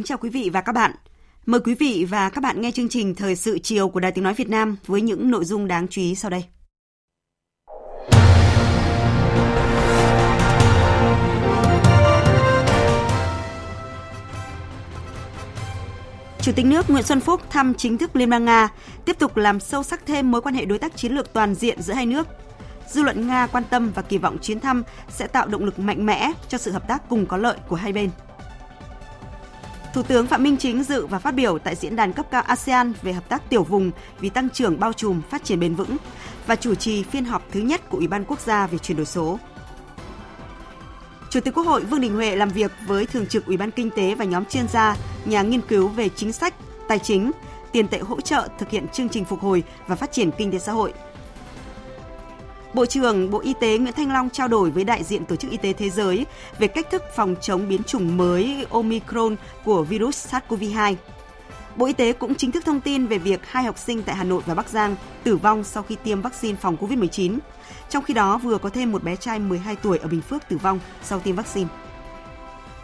Kính chào quý vị và các bạn. Mời quý vị và các bạn nghe chương trình Thời sự chiều của Đài Tiếng Nói Việt Nam với những nội dung đáng chú ý sau đây. Chủ tịch nước Nguyễn Xuân Phúc thăm chính thức Liên bang Nga, tiếp tục làm sâu sắc thêm mối quan hệ đối tác chiến lược toàn diện giữa hai nước. Dư luận Nga quan tâm và kỳ vọng chuyến thăm sẽ tạo động lực mạnh mẽ cho sự hợp tác cùng có lợi của hai bên. Thủ tướng Phạm Minh Chính dự và phát biểu tại diễn đàn cấp cao ASEAN về hợp tác tiểu vùng vì tăng trưởng bao trùm, phát triển bền vững và chủ trì phiên họp thứ nhất của Ủy ban Quốc gia về chuyển đổi số. Chủ tịch Quốc hội Vương Đình Huệ làm việc với Thường trực Ủy ban Kinh tế và nhóm chuyên gia, nhà nghiên cứu về chính sách, tài chính, tiền tệ hỗ trợ thực hiện chương trình phục hồi và phát triển kinh tế xã hội – Bộ trưởng Bộ Y tế Nguyễn Thanh Long trao đổi với đại diện Tổ chức Y tế Thế giới về cách thức phòng chống biến chủng mới Omicron của virus SARS-CoV-2. Bộ Y tế cũng chính thức thông tin về việc hai học sinh tại Hà Nội và Bắc Giang tử vong sau khi tiêm vaccine phòng COVID-19. Trong khi đó, vừa có thêm một bé trai 12 tuổi ở Bình Phước tử vong sau tiêm vaccine.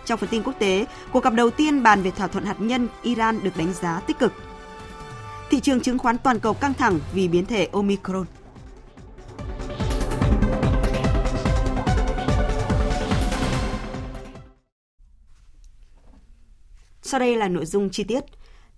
Trong phần tin quốc tế, cuộc gặp đầu tiên bàn về thỏa thuận hạt nhân Iran được đánh giá tích cực. Thị trường chứng khoán toàn cầu căng thẳng vì biến thể Omicron. Sau đây là nội dung chi tiết.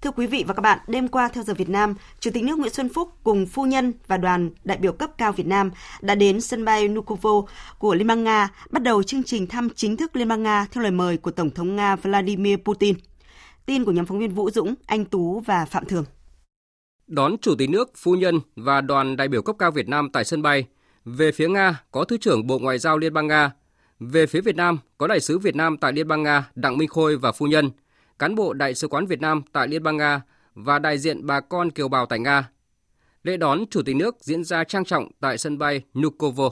Thưa quý vị và các bạn, đêm qua theo giờ Việt Nam, Chủ tịch nước Nguyễn Xuân Phúc cùng phu nhân và đoàn đại biểu cấp cao Việt Nam đã đến sân bay Nukovo của Liên bang Nga, bắt đầu chương trình thăm chính thức Liên bang Nga theo lời mời của Tổng thống Nga Vladimir Putin. Tin của nhóm phóng viên Vũ Dũng, Anh Tú và Phạm Thường. Đón Chủ tịch nước, phu nhân và đoàn đại biểu cấp cao Việt Nam tại sân bay, về phía Nga có Thứ trưởng Bộ Ngoại giao Liên bang Nga, về phía Việt Nam có Đại sứ Việt Nam tại Liên bang Nga Đặng Minh Khôi và phu nhân – cán bộ Đại sứ quán Việt Nam tại Liên bang Nga và đại diện bà con kiều bào tại Nga. Lễ đón Chủ tịch nước diễn ra trang trọng tại sân bay Nukovo.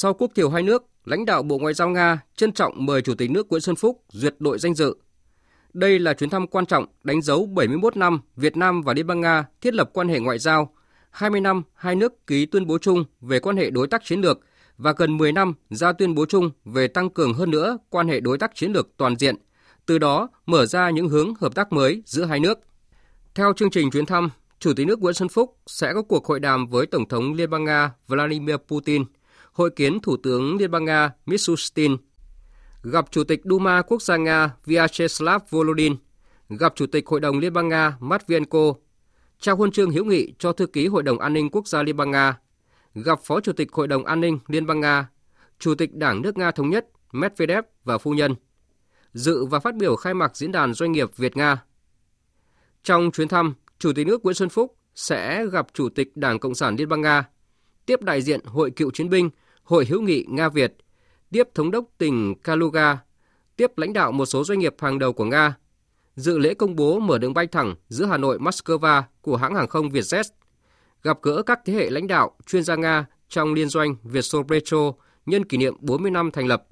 Sau quốc thiểu hai nước, lãnh đạo Bộ Ngoại giao Nga trân trọng mời Chủ tịch nước Nguyễn Xuân Phúc duyệt đội danh dự. Đây là chuyến thăm quan trọng đánh dấu 71 năm Việt Nam và Liên bang Nga thiết lập quan hệ ngoại giao, 20 năm hai nước ký tuyên bố chung về quan hệ đối tác chiến lược và gần 10 năm ra tuyên bố chung về tăng cường hơn nữa quan hệ đối tác chiến lược toàn diện, từ đó mở ra những hướng hợp tác mới giữa hai nước. Theo chương trình chuyến thăm, Chủ tịch nước Nguyễn Xuân Phúc sẽ có cuộc hội đàm với Tổng thống Liên bang Nga Vladimir Putin – hội kiến Thủ tướng Liên bang Nga Mishustin, gặp Chủ tịch Duma Quốc gia Nga Vyacheslav Volodin, gặp Chủ tịch Hội đồng Liên bang Nga Matvienko, trao huân chương hữu nghị cho Thư ký Hội đồng An ninh Quốc gia Liên bang Nga, gặp Phó Chủ tịch Hội đồng An ninh Liên bang Nga, Chủ tịch Đảng nước Nga Thống nhất Medvedev và phu nhân, dự và phát biểu khai mạc diễn đàn doanh nghiệp Việt-Nga. Trong chuyến thăm, Chủ tịch nước Nguyễn Xuân Phúc sẽ gặp Chủ tịch Đảng Cộng sản Liên bang Nga, tiếp đại diện Hội cựu chiến binh Hội hữu nghị Nga Việt, tiếp thống đốc tỉnh Kaluga, tiếp lãnh đạo một số doanh nghiệp hàng đầu của Nga, dự lễ công bố mở đường bay thẳng giữa Hà Nội Moscow của hãng hàng không Vietjet, gặp gỡ các thế hệ lãnh đạo, chuyên gia Nga trong liên doanh Vietso Petro nhân kỷ niệm 40 năm thành lập.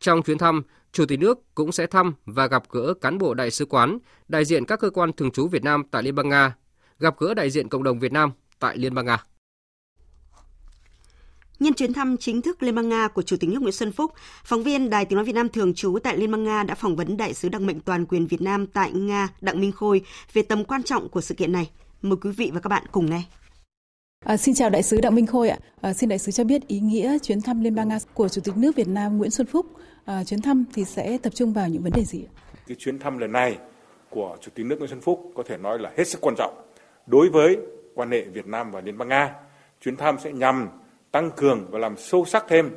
Trong chuyến thăm, Chủ tịch nước cũng sẽ thăm và gặp gỡ cán bộ đại sứ quán, đại diện các cơ quan thường trú Việt Nam tại Liên bang Nga, gặp gỡ đại diện cộng đồng Việt Nam tại Liên bang Nga. Nhân chuyến thăm chính thức Liên bang Nga của Chủ tịch nước Nguyễn Xuân Phúc, phóng viên Đài Tiếng nói Việt Nam thường trú tại Liên bang Nga đã phỏng vấn đại sứ đặc mệnh toàn quyền Việt Nam tại Nga Đặng Minh Khôi về tầm quan trọng của sự kiện này Mời quý vị và các bạn cùng nghe. À, xin chào đại sứ Đặng Minh Khôi ạ. À, xin đại sứ cho biết ý nghĩa chuyến thăm Liên bang Nga của Chủ tịch nước Việt Nam Nguyễn Xuân Phúc. À, chuyến thăm thì sẽ tập trung vào những vấn đề gì ạ? Cái chuyến thăm lần này của Chủ tịch nước Nguyễn Xuân Phúc có thể nói là hết sức quan trọng đối với quan hệ Việt Nam và Liên bang Nga. Chuyến thăm sẽ nhằm tăng cường và làm sâu sắc thêm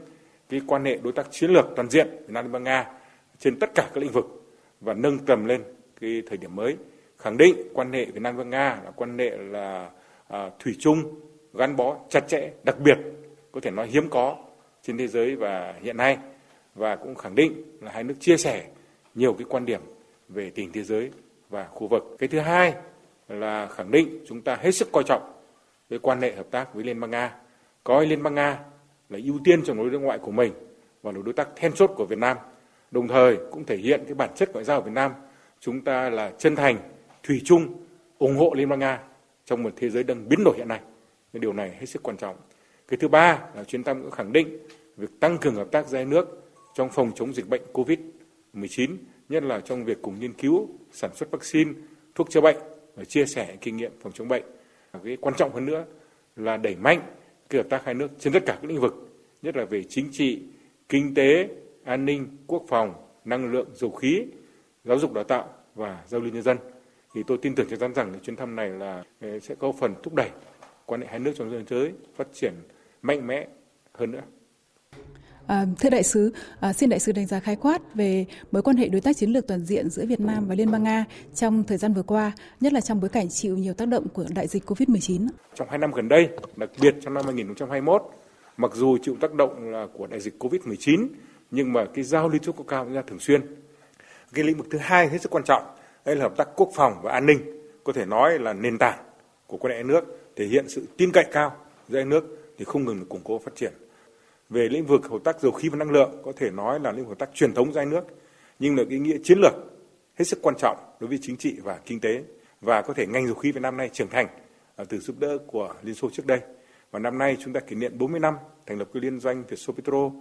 cái quan hệ đối tác chiến lược toàn diện Việt Nam Liên bang Nga trên tất cả các lĩnh vực và nâng tầm lên cái thời điểm mới. Khẳng định quan hệ Việt Nam và Nga là quan hệ là à, thủy chung gắn bó chặt chẽ đặc biệt có thể nói hiếm có trên thế giới và hiện nay. Và cũng khẳng định là hai nước chia sẻ nhiều cái quan điểm về tình thế giới và khu vực. Cái thứ hai là khẳng định chúng ta hết sức coi trọng cái quan hệ hợp tác với Liên bang Nga, coi Liên bang Nga là ưu tiên trong đối đối ngoại của mình và là đối tác then chốt của Việt Nam. Đồng thời cũng thể hiện cái bản chất ngoại giao của Việt Nam, chúng ta là chân thành, thủy chung, ủng hộ Liên bang Nga trong một thế giới đang biến đổi hiện nay. Cái điều này hết sức quan trọng. Cái thứ ba là chuyến thăm cũng khẳng định việc tăng cường hợp tác giữa nước trong phòng chống dịch bệnh COVID-19, nhất là trong việc cùng nghiên cứu, sản xuất vaccine, thuốc chữa bệnh và chia sẻ kinh nghiệm phòng chống bệnh. Và cái quan trọng hơn nữa là đẩy mạnh cái hợp tác hai nước trên tất cả các lĩnh vực, nhất là về chính trị, kinh tế, an ninh, quốc phòng, năng lượng, dầu khí, giáo dục đào tạo và giao lưu nhân dân. Thì tôi tin tưởng chắc chắn rằng chuyến thăm này là ờ, sẽ có phần thúc đẩy quan hệ hai nước trong thế giới phát triển mạnh mẽ hơn nữa. À, thưa đại sứ, à, xin đại sứ đánh giá khái quát về mối quan hệ đối tác chiến lược toàn diện giữa Việt Nam và Liên bang Nga trong thời gian vừa qua, nhất là trong bối cảnh chịu nhiều tác động của đại dịch COVID-19. Trong hai năm gần đây, đặc biệt trong năm 2021, mặc dù chịu tác động là của đại dịch COVID-19, nhưng mà cái giao lưu cấp cao diễn ra thường xuyên. Cái lĩnh vực thứ hai hết sức quan trọng, đây là hợp tác quốc phòng và an ninh, có thể nói là nền tảng của quan hệ nước, thể hiện sự tin cậy cao giữa hai nước thì không ngừng được củng cố phát triển về lĩnh vực hợp tác dầu khí và năng lượng, có thể nói là lĩnh vực hợp tác truyền thống giữa hai nước, nhưng là ý nghĩa chiến lược hết sức quan trọng đối với chính trị và kinh tế, và có thể ngành dầu khí Việt Nam nay trưởng thành à, từ giúp đỡ của Liên Xô trước đây. Và năm nay chúng ta kỷ niệm 40 năm thành lập cái liên doanh Việt Petro.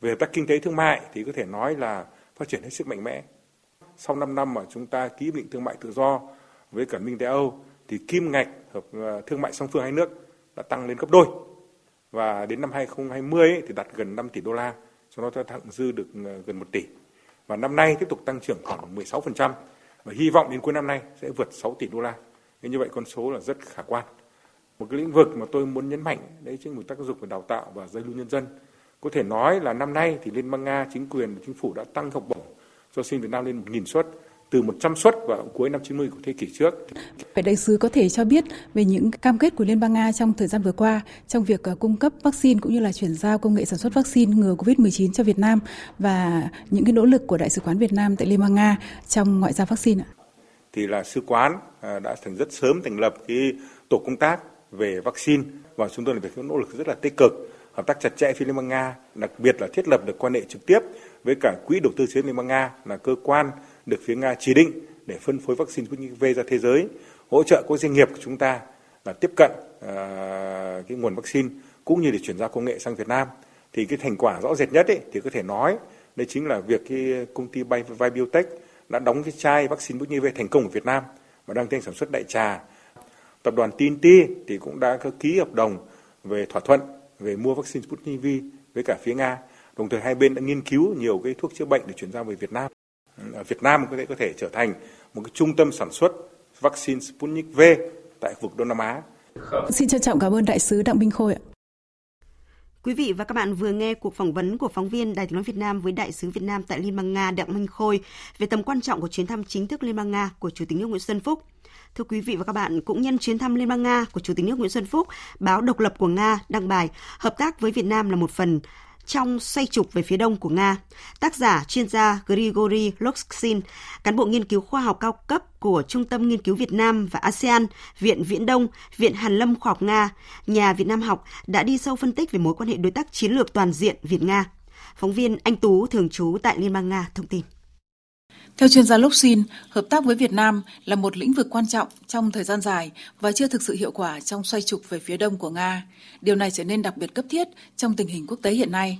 Về hợp tác kinh tế thương mại thì có thể nói là phát triển hết sức mạnh mẽ. Sau 5 năm mà chúng ta ký định thương mại tự do với cả Minh Tây Âu, thì kim ngạch hợp à, thương mại song phương hai nước đã tăng lên gấp đôi và đến năm 2020 ấy, thì đạt gần 5 tỷ đô la, cho nó thặng dư được ờ, gần 1 tỷ. Và năm nay tiếp tục tăng trưởng khoảng 16% và hy vọng đến cuối năm nay sẽ vượt 6 tỷ đô la. Thế như vậy con số là rất khả quan. Một cái lĩnh vực mà tôi muốn nhấn mạnh đấy chính là tác dục về đào tạo và giao lưu nhân dân. Có thể nói là năm nay thì Liên bang Nga chính quyền và chính phủ đã tăng học bổng cho sinh Việt Nam lên 1.000 suất từ 100 suất vào cuối năm 90 của thế kỷ trước. Vậy đại sứ có thể cho biết về những cam kết của Liên bang Nga trong thời gian vừa qua trong việc ờ, cung cấp vaccine cũng như là chuyển giao công nghệ sản xuất vaccine ngừa COVID-19 cho Việt Nam và những cái nỗ lực của Đại sứ quán Việt Nam tại Liên bang Nga trong ngoại giao vaccine ạ? Thì là sứ quán à, đã thành rất sớm thành lập cái tổ công tác về vaccine và chúng tôi là việc nỗ lực rất là tích cực hợp tác chặt chẽ với Liên bang Nga, đặc biệt là thiết lập được quan hệ trực tiếp với cả quỹ đầu tư chiến Liên bang Nga là cơ quan được phía Nga chỉ định để phân phối vaccine Sputnik V ra thế giới, hỗ trợ các doanh nghiệp của chúng ta là tiếp cận uh, cái nguồn vaccine cũng như để chuyển giao công nghệ sang Việt Nam. Thì cái thành quả rõ rệt nhất ấy, thì có thể nói đây chính là việc cái công ty Biotech đã đóng cái chai vaccine Sputnik V thành công ở Việt Nam và đang tiến sản xuất đại trà. Tập đoàn TNT thì cũng đã có ký hợp đồng về thỏa thuận về mua vaccine Sputnik V với cả phía Nga. Đồng thời hai bên đã nghiên cứu nhiều cái thuốc chữa bệnh để chuyển giao về Việt Nam. Việt Nam có thể có thể trở thành một cái trung tâm sản xuất vaccine Sputnik V tại vực Đông Nam Á. Xin trân trọng cảm ơn đại sứ Đặng Minh Khôi ạ. Quý vị và các bạn vừa nghe cuộc phỏng vấn của phóng viên Đài tiếng nói Việt Nam với đại sứ Việt Nam tại Liên bang Nga Đặng Minh Khôi về tầm quan trọng của chuyến thăm chính thức Liên bang Nga của Chủ tịch nước Nguyễn Xuân Phúc. Thưa quý vị và các bạn, cũng nhân chuyến thăm Liên bang Nga của Chủ tịch nước Nguyễn Xuân Phúc, báo Độc lập của Nga đăng bài hợp tác với Việt Nam là một phần trong xoay trục về phía đông của Nga. Tác giả chuyên gia Grigory Loksin, cán bộ nghiên cứu khoa học cao cấp của Trung tâm Nghiên cứu Việt Nam và ASEAN, Viện Viễn Đông, Viện Hàn Lâm Khoa học Nga, nhà Việt Nam học đã đi sâu phân tích về mối quan hệ đối tác chiến lược toàn diện Việt-Nga. Phóng viên Anh Tú thường trú tại Liên bang Nga thông tin. Theo chuyên gia Luxin, hợp tác với Việt Nam là một lĩnh vực quan trọng trong thời gian dài và chưa thực sự hiệu quả trong xoay trục về phía đông của Nga. Điều này trở nên đặc biệt cấp thiết trong tình hình quốc tế hiện nay.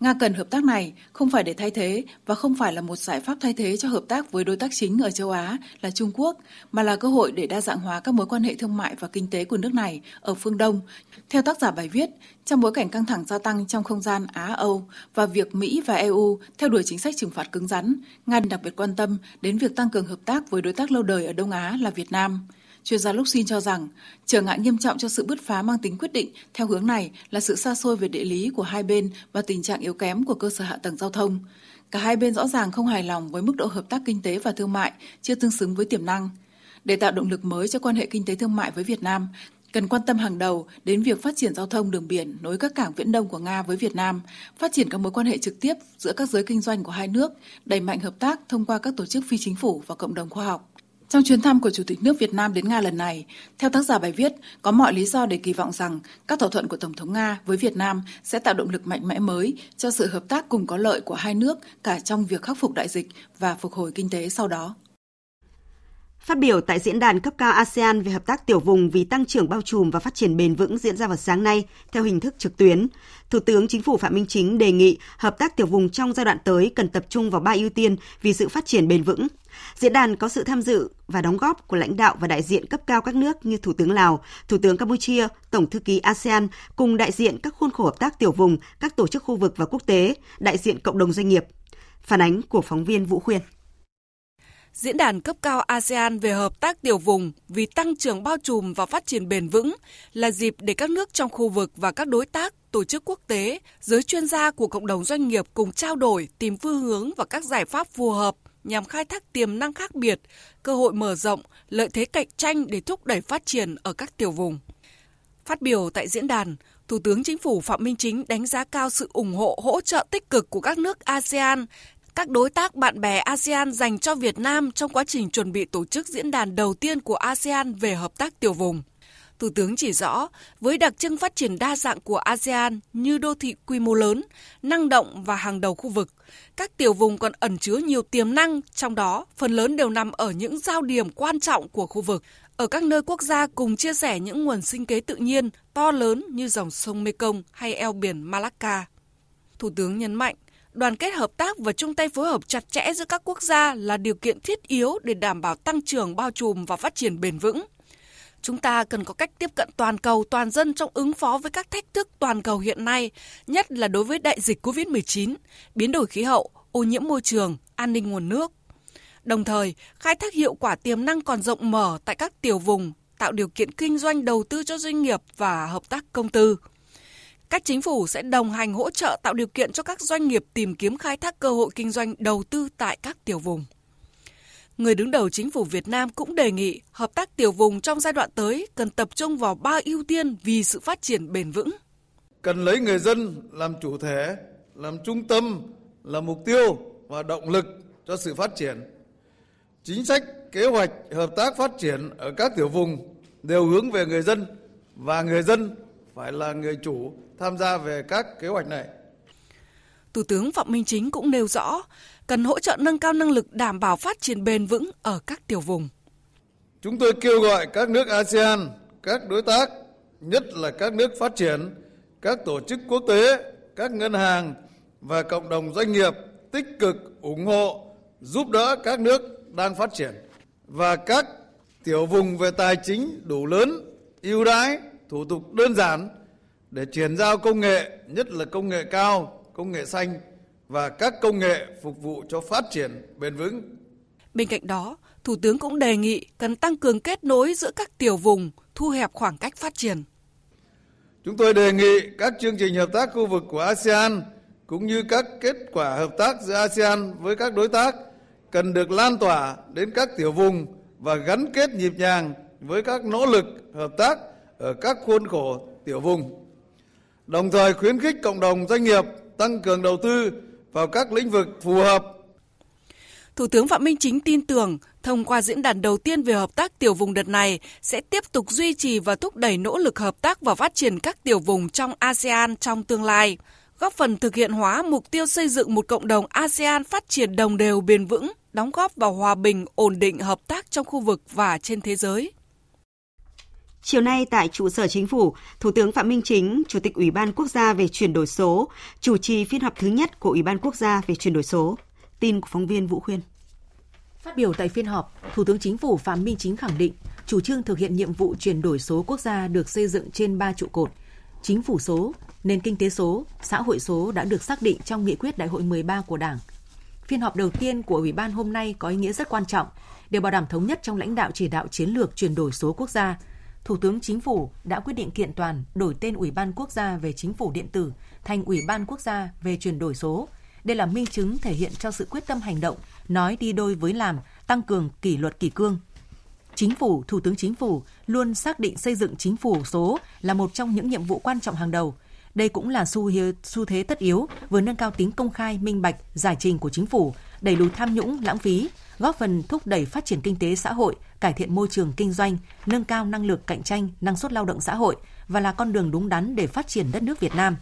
Nga cần hợp tác này không phải để thay thế và không phải là một giải pháp thay thế cho hợp tác với đối tác chính ở châu Á là Trung Quốc, mà là cơ hội để đa dạng hóa các mối quan hệ thương mại và kinh tế của nước này ở phương Đông. Theo tác giả bài viết, trong bối cảnh căng thẳng gia tăng trong không gian Á-Âu và việc Mỹ và EU theo đuổi chính sách trừng phạt cứng rắn, Nga đặc biệt quan tâm đến việc tăng cường hợp tác với đối tác lâu đời ở Đông Á là Việt Nam. Chuyên gia Luxin cho rằng, trở ngại nghiêm trọng cho sự bứt phá mang tính quyết định theo hướng này là sự xa xôi về địa lý của hai bên và tình trạng yếu kém của cơ sở hạ tầng giao thông. Cả hai bên rõ ràng không hài lòng với mức độ hợp tác kinh tế và thương mại chưa tương xứng với tiềm năng. Để tạo động lực mới cho quan hệ kinh tế thương mại với Việt Nam, cần quan tâm hàng đầu đến việc phát triển giao thông đường biển nối các cảng viễn đông của Nga với Việt Nam, phát triển các mối quan hệ trực tiếp giữa các giới kinh doanh của hai nước, đẩy mạnh hợp tác thông qua các tổ chức phi chính phủ và cộng đồng khoa học. Trong chuyến thăm của Chủ tịch nước Việt Nam đến Nga lần này, theo tác giả bài viết, có mọi lý do để kỳ vọng rằng các thỏa thuận của Tổng thống Nga với Việt Nam sẽ tạo động lực mạnh mẽ mới cho sự hợp tác cùng có lợi của hai nước cả trong việc khắc phục đại dịch và phục hồi kinh tế sau đó. Phát biểu tại diễn đàn cấp cao ASEAN về hợp tác tiểu vùng vì tăng trưởng bao trùm và phát triển bền vững diễn ra vào sáng nay theo hình thức trực tuyến, Thủ tướng Chính phủ Phạm Minh Chính đề nghị hợp tác tiểu vùng trong giai đoạn tới cần tập trung vào ba ưu tiên vì sự phát triển bền vững. Diễn đàn có sự tham dự và đóng góp của lãnh đạo và đại diện cấp cao các nước như Thủ tướng Lào, Thủ tướng Campuchia, Tổng thư ký ASEAN cùng đại diện các khuôn khổ hợp tác tiểu vùng, các tổ chức khu vực và quốc tế, đại diện cộng đồng doanh nghiệp. Phản ánh của phóng viên Vũ Khuyên. Diễn đàn cấp cao ASEAN về hợp tác tiểu vùng vì tăng trưởng bao trùm và phát triển bền vững là dịp để các nước trong khu vực và các đối tác, tổ chức quốc tế, giới chuyên gia của cộng đồng doanh nghiệp cùng trao đổi, tìm phương hướng và các giải pháp phù hợp nhằm khai thác tiềm năng khác biệt, cơ hội mở rộng, lợi thế cạnh tranh để thúc đẩy phát triển ở các tiểu vùng. Phát biểu tại diễn đàn, Thủ tướng Chính phủ Phạm Minh Chính đánh giá cao sự ủng hộ hỗ trợ tích cực của các nước ASEAN các đối tác bạn bè ASEAN dành cho Việt Nam trong quá trình chuẩn bị tổ chức diễn đàn đầu tiên của ASEAN về hợp tác tiểu vùng. Thủ tướng chỉ rõ, với đặc trưng phát triển đa dạng của ASEAN như đô thị quy mô lớn, năng động và hàng đầu khu vực, các tiểu vùng còn ẩn chứa nhiều tiềm năng, trong đó phần lớn đều nằm ở những giao điểm quan trọng của khu vực, ở các nơi quốc gia cùng chia sẻ những nguồn sinh kế tự nhiên to lớn như dòng sông Mekong hay eo biển Malacca. Thủ tướng nhấn mạnh, đoàn kết hợp tác và chung tay phối hợp chặt chẽ giữa các quốc gia là điều kiện thiết yếu để đảm bảo tăng trưởng bao trùm và phát triển bền vững. Chúng ta cần có cách tiếp cận toàn cầu, toàn dân trong ứng phó với các thách thức toàn cầu hiện nay, nhất là đối với đại dịch COVID-19, biến đổi khí hậu, ô nhiễm môi trường, an ninh nguồn nước. Đồng thời, khai thác hiệu quả tiềm năng còn rộng mở tại các tiểu vùng, tạo điều kiện kinh doanh đầu tư cho doanh nghiệp và hợp tác công tư. Các chính phủ sẽ đồng hành hỗ trợ tạo điều kiện cho các doanh nghiệp tìm kiếm khai thác cơ hội kinh doanh đầu tư tại các tiểu vùng. Người đứng đầu chính phủ Việt Nam cũng đề nghị hợp tác tiểu vùng trong giai đoạn tới cần tập trung vào ba ưu tiên vì sự phát triển bền vững. Cần lấy người dân làm chủ thể, làm trung tâm, là mục tiêu và động lực cho sự phát triển. Chính sách, kế hoạch hợp tác phát triển ở các tiểu vùng đều hướng về người dân và người dân phải là người chủ tham gia về các kế hoạch này. Thủ tướng Phạm Minh Chính cũng nêu rõ, cần hỗ trợ nâng cao năng lực đảm bảo phát triển bền vững ở các tiểu vùng. Chúng tôi kêu gọi các nước ASEAN, các đối tác, nhất là các nước phát triển, các tổ chức quốc tế, các ngân hàng và cộng đồng doanh nghiệp tích cực ủng hộ, giúp đỡ các nước đang phát triển và các tiểu vùng về tài chính đủ lớn, ưu đãi, thủ tục đơn giản để chuyển giao công nghệ, nhất là công nghệ cao, công nghệ xanh và các công nghệ phục vụ cho phát triển bền vững. Bên cạnh đó, Thủ tướng cũng đề nghị cần tăng cường kết nối giữa các tiểu vùng, thu hẹp khoảng cách phát triển. Chúng tôi đề nghị các chương trình hợp tác khu vực của ASEAN cũng như các kết quả hợp tác giữa ASEAN với các đối tác cần được lan tỏa đến các tiểu vùng và gắn kết nhịp nhàng với các nỗ lực hợp tác ở các khuôn khổ tiểu vùng đồng thời khuyến khích cộng đồng doanh nghiệp tăng cường đầu tư vào các lĩnh vực phù hợp. Thủ tướng Phạm Minh Chính tin tưởng thông qua diễn đàn đầu tiên về hợp tác tiểu vùng đợt này sẽ tiếp tục duy trì và thúc đẩy nỗ lực hợp tác và phát triển các tiểu vùng trong ASEAN trong tương lai, góp phần thực hiện hóa mục tiêu xây dựng một cộng đồng ASEAN phát triển đồng đều bền vững, đóng góp vào hòa bình, ổn định hợp tác trong khu vực và trên thế giới. Chiều nay tại trụ sở chính phủ, Thủ tướng Phạm Minh Chính, Chủ tịch Ủy ban Quốc gia về chuyển đổi số, chủ trì phiên họp thứ nhất của Ủy ban Quốc gia về chuyển đổi số. Tin của phóng viên Vũ Khuyên. Phát biểu tại phiên họp, Thủ tướng Chính phủ Phạm Minh Chính khẳng định chủ trương thực hiện nhiệm vụ chuyển đổi số quốc gia được xây dựng trên ba trụ cột. Chính phủ số, nền kinh tế số, xã hội số đã được xác định trong nghị quyết đại hội 13 của Đảng. Phiên họp đầu tiên của Ủy ban hôm nay có ý nghĩa rất quan trọng để bảo đảm thống nhất trong lãnh đạo chỉ đạo chiến lược chuyển đổi số quốc gia. Thủ tướng Chính phủ đã quyết định kiện toàn đổi tên Ủy ban Quốc gia về Chính phủ điện tử thành Ủy ban Quốc gia về chuyển đổi số. Đây là minh chứng thể hiện cho sự quyết tâm hành động, nói đi đôi với làm, tăng cường kỷ luật kỷ cương, Chính phủ, Thủ tướng Chính phủ luôn xác định xây dựng chính phủ số là một trong những nhiệm vụ quan trọng hàng đầu. Đây cũng là xu, xu thế tất yếu, vừa nâng cao tính công khai, minh bạch, giải trình của chính phủ, đẩy lùi tham nhũng, lãng phí, góp phần thúc đẩy phát triển kinh tế xã hội, cải thiện môi trường kinh doanh, nâng cao năng lực cạnh tranh, năng suất lao động xã hội và là con đường đúng đắn để phát triển đất nước Việt Nam.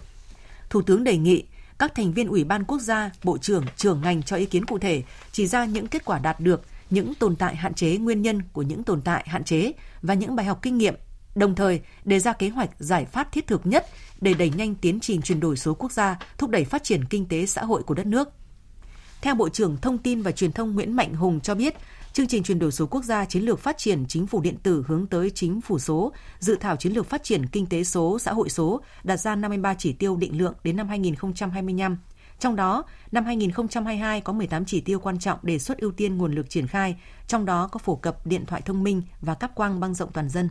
Thủ tướng đề nghị các thành viên Ủy ban Quốc gia, Bộ trưởng, trưởng ngành cho ý kiến cụ thể, chỉ ra những kết quả đạt được, những tồn tại hạn chế nguyên nhân của những tồn tại hạn chế và những bài học kinh nghiệm, đồng thời đề ra kế hoạch giải pháp thiết thực nhất để đẩy nhanh tiến trình chuyển đổi số quốc gia, thúc đẩy phát triển kinh tế xã hội của đất nước. Theo Bộ trưởng Thông tin và Truyền thông Nguyễn Mạnh Hùng cho biết, chương trình chuyển đổi số quốc gia chiến lược phát triển chính phủ điện tử hướng tới chính phủ số, dự thảo chiến lược phát triển kinh tế số, xã hội số đặt ra 53 chỉ tiêu định lượng đến năm 2025 trong đó, năm 2022 có 18 chỉ tiêu quan trọng đề xuất ưu tiên nguồn lực triển khai, trong đó có phổ cập điện thoại thông minh và cáp quang băng rộng toàn dân.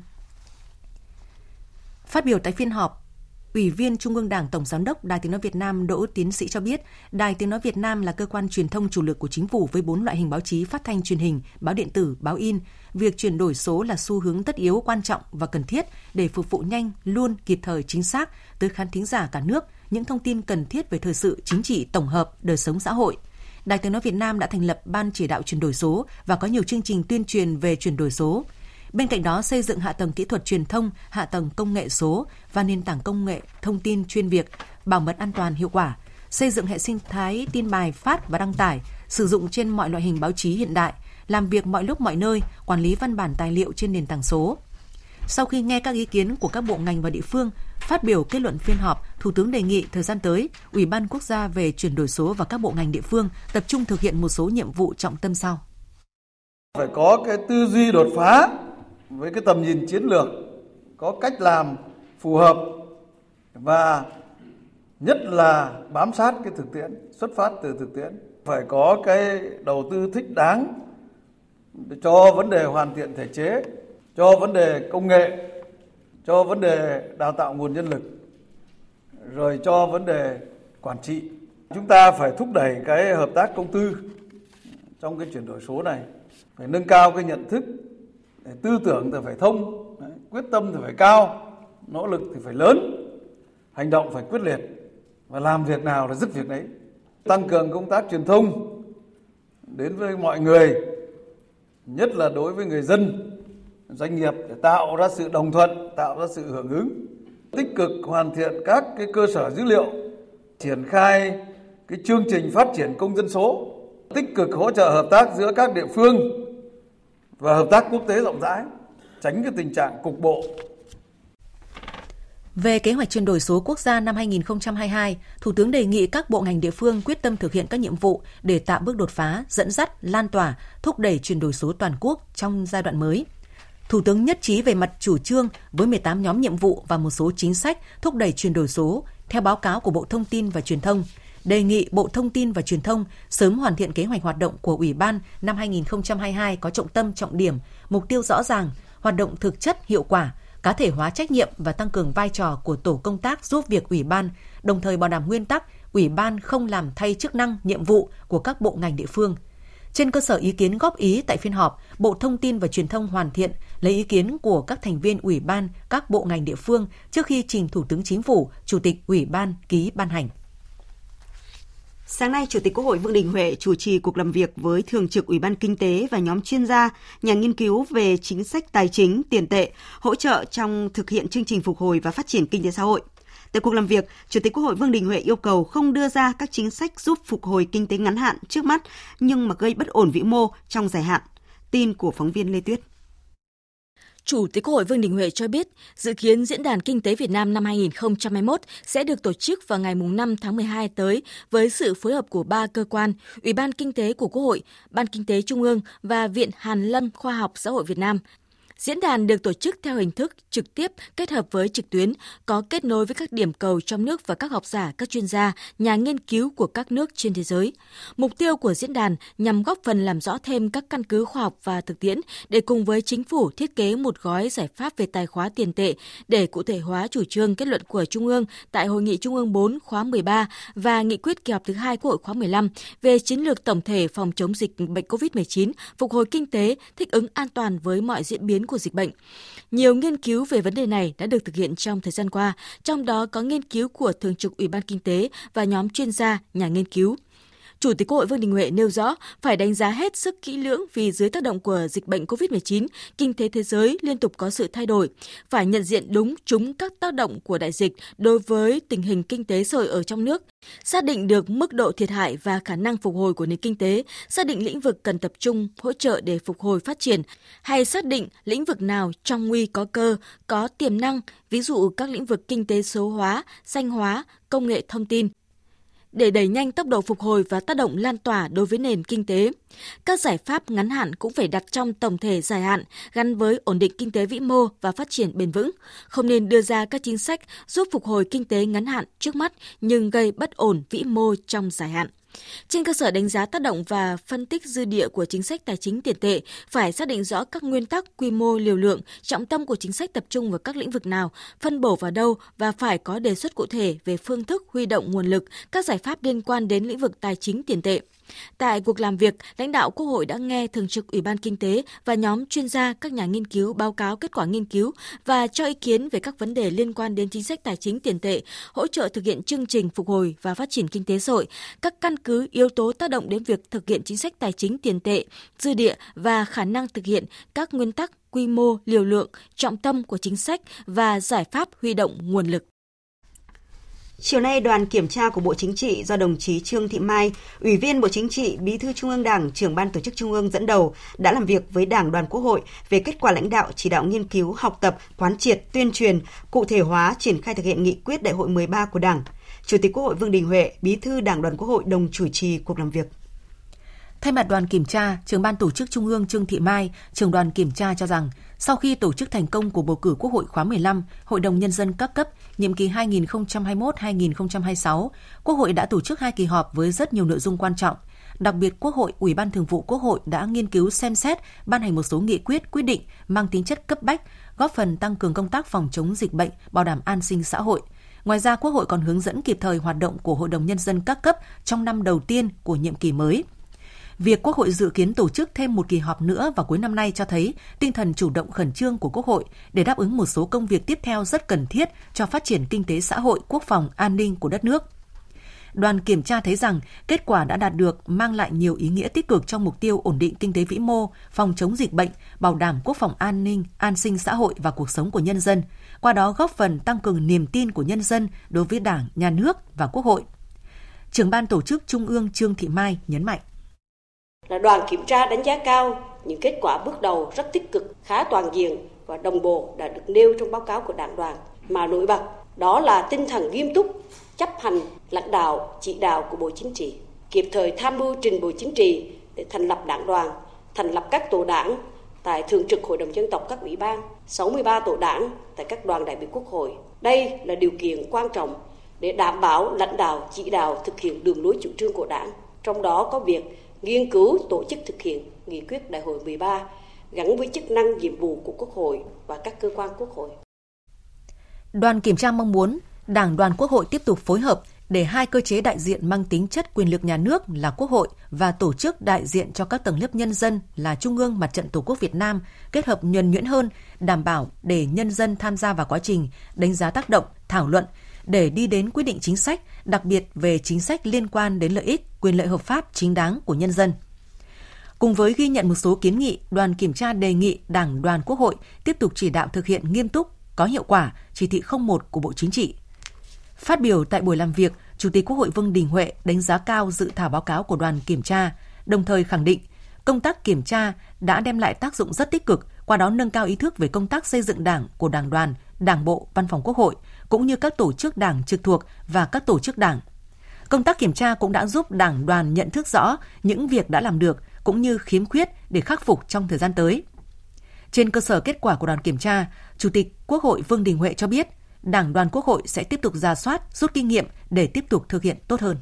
Phát biểu tại phiên họp, Ủy viên Trung ương Đảng Tổng Giám đốc Đài Tiếng Nói Việt Nam Đỗ Tiến Sĩ cho biết, Đài Tiếng Nói Việt Nam là cơ quan truyền thông chủ lực của chính phủ với bốn loại hình báo chí phát thanh truyền hình, báo điện tử, báo in. Việc chuyển đổi số là xu hướng tất yếu quan trọng và cần thiết để phục vụ nhanh, luôn, kịp thời, chính xác tới khán thính giả cả nước – những thông tin cần thiết về thời sự chính trị tổng hợp, đời sống xã hội. Đài Tiếng nói Việt Nam đã thành lập ban chỉ đạo chuyển đổi số và có nhiều chương trình tuyên truyền về chuyển đổi số. Bên cạnh đó, xây dựng hạ tầng kỹ thuật truyền thông, hạ tầng công nghệ số và nền tảng công nghệ thông tin chuyên việc, bảo mật an toàn hiệu quả, xây dựng hệ sinh thái tin bài phát và đăng tải, sử dụng trên mọi loại hình báo chí hiện đại, làm việc mọi lúc mọi nơi, quản lý văn bản tài liệu trên nền tảng số. Sau khi nghe các ý kiến của các bộ ngành và địa phương, Phát biểu kết luận phiên họp, Thủ tướng đề nghị thời gian tới, Ủy ban Quốc gia về chuyển đổi số và các bộ ngành địa phương tập trung thực hiện một số nhiệm vụ trọng tâm sau. Phải có cái tư duy đột phá với cái tầm nhìn chiến lược, có cách làm phù hợp và nhất là bám sát cái thực tiễn, xuất phát từ thực tiễn. Phải có cái đầu tư thích đáng cho vấn đề hoàn thiện thể chế, cho vấn đề công nghệ cho vấn đề đào tạo nguồn nhân lực rồi cho vấn đề quản trị chúng ta phải thúc đẩy cái hợp tác công tư trong cái chuyển đổi số này phải nâng cao cái nhận thức tư tưởng thì phải thông quyết tâm thì phải cao nỗ lực thì phải lớn hành động phải quyết liệt. Và làm việc nào là dứt việc đấy tăng cường công tác truyền thông đến với mọi người nhất là đối với người dân doanh nghiệp để tạo ra sự đồng thuận, tạo ra sự hưởng ứng, tích cực hoàn thiện các cái cơ sở dữ liệu, triển khai cái chương trình phát triển công dân số, tích cực hỗ trợ hợp tác giữa các địa phương và hợp tác quốc tế rộng rãi, tránh cái tình trạng cục bộ về kế hoạch chuyển đổi số quốc gia năm 2022, Thủ tướng đề nghị các bộ ngành địa phương quyết tâm thực hiện các nhiệm vụ để tạo bước đột phá, dẫn dắt, lan tỏa, thúc đẩy chuyển đổi số toàn quốc trong giai đoạn mới. Thủ tướng nhất trí về mặt chủ trương với 18 nhóm nhiệm vụ và một số chính sách thúc đẩy chuyển đổi số theo báo cáo của Bộ Thông tin và Truyền thông, đề nghị Bộ Thông tin và Truyền thông sớm hoàn thiện kế hoạch hoạt động của Ủy ban năm 2022 có trọng tâm trọng điểm, mục tiêu rõ ràng, hoạt động thực chất hiệu quả, cá thể hóa trách nhiệm và tăng cường vai trò của tổ công tác giúp việc Ủy ban, đồng thời bảo đảm nguyên tắc Ủy ban không làm thay chức năng, nhiệm vụ của các bộ ngành địa phương – trên cơ sở ý kiến góp ý tại phiên họp, Bộ Thông tin và Truyền thông hoàn thiện lấy ý kiến của các thành viên ủy ban, các bộ ngành địa phương trước khi trình Thủ tướng Chính phủ, Chủ tịch Ủy ban ký ban hành. Sáng nay, Chủ tịch Quốc hội Vương Đình Huệ chủ trì cuộc làm việc với Thường trực Ủy ban Kinh tế và nhóm chuyên gia, nhà nghiên cứu về chính sách tài chính, tiền tệ, hỗ trợ trong thực hiện chương trình phục hồi và phát triển kinh tế xã hội. Tại cuộc làm việc, Chủ tịch Quốc hội Vương Đình Huệ yêu cầu không đưa ra các chính sách giúp phục hồi kinh tế ngắn hạn trước mắt nhưng mà gây bất ổn vĩ mô trong dài hạn. Tin của phóng viên Lê Tuyết. Chủ tịch Quốc hội Vương Đình Huệ cho biết, dự kiến Diễn đàn Kinh tế Việt Nam năm 2021 sẽ được tổ chức vào ngày 5 tháng 12 tới với sự phối hợp của ba cơ quan, Ủy ban Kinh tế của Quốc hội, Ban Kinh tế Trung ương và Viện Hàn Lâm Khoa học Xã hội Việt Nam – Diễn đàn được tổ chức theo hình thức trực tiếp kết hợp với trực tuyến, có kết nối với các điểm cầu trong nước và các học giả, các chuyên gia, nhà nghiên cứu của các nước trên thế giới. Mục tiêu của diễn đàn nhằm góp phần làm rõ thêm các căn cứ khoa học và thực tiễn để cùng với chính phủ thiết kế một gói giải pháp về tài khóa tiền tệ để cụ thể hóa chủ trương kết luận của Trung ương tại Hội nghị Trung ương 4 khóa 13 và nghị quyết kỳ họp thứ hai Quốc hội khóa 15 về chiến lược tổng thể phòng chống dịch bệnh COVID-19, phục hồi kinh tế, thích ứng an toàn với mọi diễn biến của dịch bệnh. Nhiều nghiên cứu về vấn đề này đã được thực hiện trong thời gian qua, trong đó có nghiên cứu của Thường trực Ủy ban Kinh tế và nhóm chuyên gia, nhà nghiên cứu. Chủ tịch Quốc hội Vương Đình Huệ nêu rõ phải đánh giá hết sức kỹ lưỡng vì dưới tác động của dịch bệnh COVID-19, kinh tế thế giới liên tục có sự thay đổi, phải nhận diện đúng chúng các tác động của đại dịch đối với tình hình kinh tế xã hội ở trong nước, xác định được mức độ thiệt hại và khả năng phục hồi của nền kinh tế, xác định lĩnh vực cần tập trung hỗ trợ để phục hồi phát triển, hay xác định lĩnh vực nào trong nguy có cơ, có tiềm năng, ví dụ các lĩnh vực kinh tế số hóa, xanh hóa, công nghệ thông tin, để đẩy nhanh tốc độ phục hồi và tác động lan tỏa đối với nền kinh tế. Các giải pháp ngắn hạn cũng phải đặt trong tổng thể dài hạn gắn với ổn định kinh tế vĩ mô và phát triển bền vững, không nên đưa ra các chính sách giúp phục hồi kinh tế ngắn hạn trước mắt nhưng gây bất ổn vĩ mô trong dài hạn. Trên cơ sở đánh giá tác động và phân tích dư địa của chính sách tài chính tiền tệ, phải xác định rõ các nguyên tắc, quy mô, liều lượng, trọng tâm của chính sách tập trung vào các lĩnh vực nào, phân bổ vào đâu và phải có đề xuất cụ thể về phương thức huy động nguồn lực, các giải pháp liên quan đến lĩnh vực tài chính tiền tệ. Tại cuộc làm việc, lãnh đạo Quốc hội đã nghe Thường trực Ủy ban Kinh tế và nhóm chuyên gia các nhà nghiên cứu báo cáo kết quả nghiên cứu và cho ý kiến về các vấn đề liên quan đến chính sách tài chính tiền tệ, hỗ trợ thực hiện chương trình phục hồi và phát triển kinh tế xã hội, các căn cứ yếu tố tác động đến việc thực hiện chính sách tài chính tiền tệ, dư địa và khả năng thực hiện các nguyên tắc quy mô, liều lượng, trọng tâm của chính sách và giải pháp huy động nguồn lực. Chiều nay, đoàn kiểm tra của Bộ Chính trị do đồng chí Trương Thị Mai, Ủy viên Bộ Chính trị, Bí thư Trung ương Đảng, trưởng ban tổ chức Trung ương dẫn đầu đã làm việc với Đảng đoàn Quốc hội về kết quả lãnh đạo chỉ đạo nghiên cứu, học tập, quán triệt, tuyên truyền, cụ thể hóa triển khai thực hiện nghị quyết đại hội 13 của Đảng. Chủ tịch Quốc hội Vương Đình Huệ, Bí thư Đảng đoàn Quốc hội đồng chủ trì cuộc làm việc. Thay mặt đoàn kiểm tra, trưởng ban tổ chức Trung ương Trương Thị Mai, trưởng đoàn kiểm tra cho rằng, sau khi tổ chức thành công của bầu cử Quốc hội khóa 15, Hội đồng Nhân dân các cấp, nhiệm kỳ 2021-2026, Quốc hội đã tổ chức hai kỳ họp với rất nhiều nội dung quan trọng. Đặc biệt, Quốc hội, Ủy ban Thường vụ Quốc hội đã nghiên cứu xem xét, ban hành một số nghị quyết, quyết định mang tính chất cấp bách, góp phần tăng cường công tác phòng chống dịch bệnh, bảo đảm an sinh xã hội. Ngoài ra, Quốc hội còn hướng dẫn kịp thời hoạt động của Hội đồng Nhân dân các cấp trong năm đầu tiên của nhiệm kỳ mới – Việc Quốc hội dự kiến tổ chức thêm một kỳ họp nữa vào cuối năm nay cho thấy tinh thần chủ động khẩn trương của Quốc hội để đáp ứng một số công việc tiếp theo rất cần thiết cho phát triển kinh tế xã hội, quốc phòng, an ninh của đất nước. Đoàn kiểm tra thấy rằng kết quả đã đạt được mang lại nhiều ý nghĩa tích cực trong mục tiêu ổn định kinh tế vĩ mô, phòng chống dịch bệnh, bảo đảm quốc phòng an ninh, an sinh xã hội và cuộc sống của nhân dân, qua đó góp phần tăng cường niềm tin của nhân dân đối với Đảng, Nhà nước và Quốc hội. Trưởng ban tổ chức Trung ương Trương Thị Mai nhấn mạnh là đoàn kiểm tra đánh giá cao những kết quả bước đầu rất tích cực, khá toàn diện và đồng bộ đã được nêu trong báo cáo của đảng đoàn mà nổi bật đó là tinh thần nghiêm túc chấp hành lãnh đạo chỉ đạo của Bộ Chính trị, kịp thời tham mưu trình Bộ Chính trị để thành lập đảng đoàn, thành lập các tổ đảng tại Thường trực Hội đồng Dân tộc các ủy ban, 63 tổ đảng tại các đoàn đại biểu Quốc hội. Đây là điều kiện quan trọng để đảm bảo lãnh đạo chỉ đạo thực hiện đường lối chủ trương của đảng, trong đó có việc nghiên cứu tổ chức thực hiện nghị quyết đại hội 13 gắn với chức năng nhiệm vụ của Quốc hội và các cơ quan Quốc hội. Đoàn kiểm tra mong muốn Đảng đoàn Quốc hội tiếp tục phối hợp để hai cơ chế đại diện mang tính chất quyền lực nhà nước là Quốc hội và tổ chức đại diện cho các tầng lớp nhân dân là Trung ương Mặt trận Tổ quốc Việt Nam kết hợp nhuần nhuyễn hơn, đảm bảo để nhân dân tham gia vào quá trình đánh giá tác động, thảo luận để đi đến quyết định chính sách, đặc biệt về chính sách liên quan đến lợi ích, quyền lợi hợp pháp chính đáng của nhân dân. Cùng với ghi nhận một số kiến nghị, đoàn kiểm tra đề nghị Đảng đoàn Quốc hội tiếp tục chỉ đạo thực hiện nghiêm túc, có hiệu quả chỉ thị 01 của Bộ Chính trị. Phát biểu tại buổi làm việc, Chủ tịch Quốc hội Vương Đình Huệ đánh giá cao dự thảo báo cáo của đoàn kiểm tra, đồng thời khẳng định công tác kiểm tra đã đem lại tác dụng rất tích cực, qua đó nâng cao ý thức về công tác xây dựng Đảng của Đảng đoàn, Đảng bộ, Văn phòng Quốc hội cũng như các tổ chức Đảng trực thuộc và các tổ chức Đảng. Công tác kiểm tra cũng đã giúp Đảng đoàn nhận thức rõ những việc đã làm được cũng như khiếm khuyết để khắc phục trong thời gian tới. Trên cơ sở kết quả của đoàn kiểm tra, Chủ tịch Quốc hội Vương Đình Huệ cho biết, Đảng đoàn Quốc hội sẽ tiếp tục ra soát, rút kinh nghiệm để tiếp tục thực hiện tốt hơn.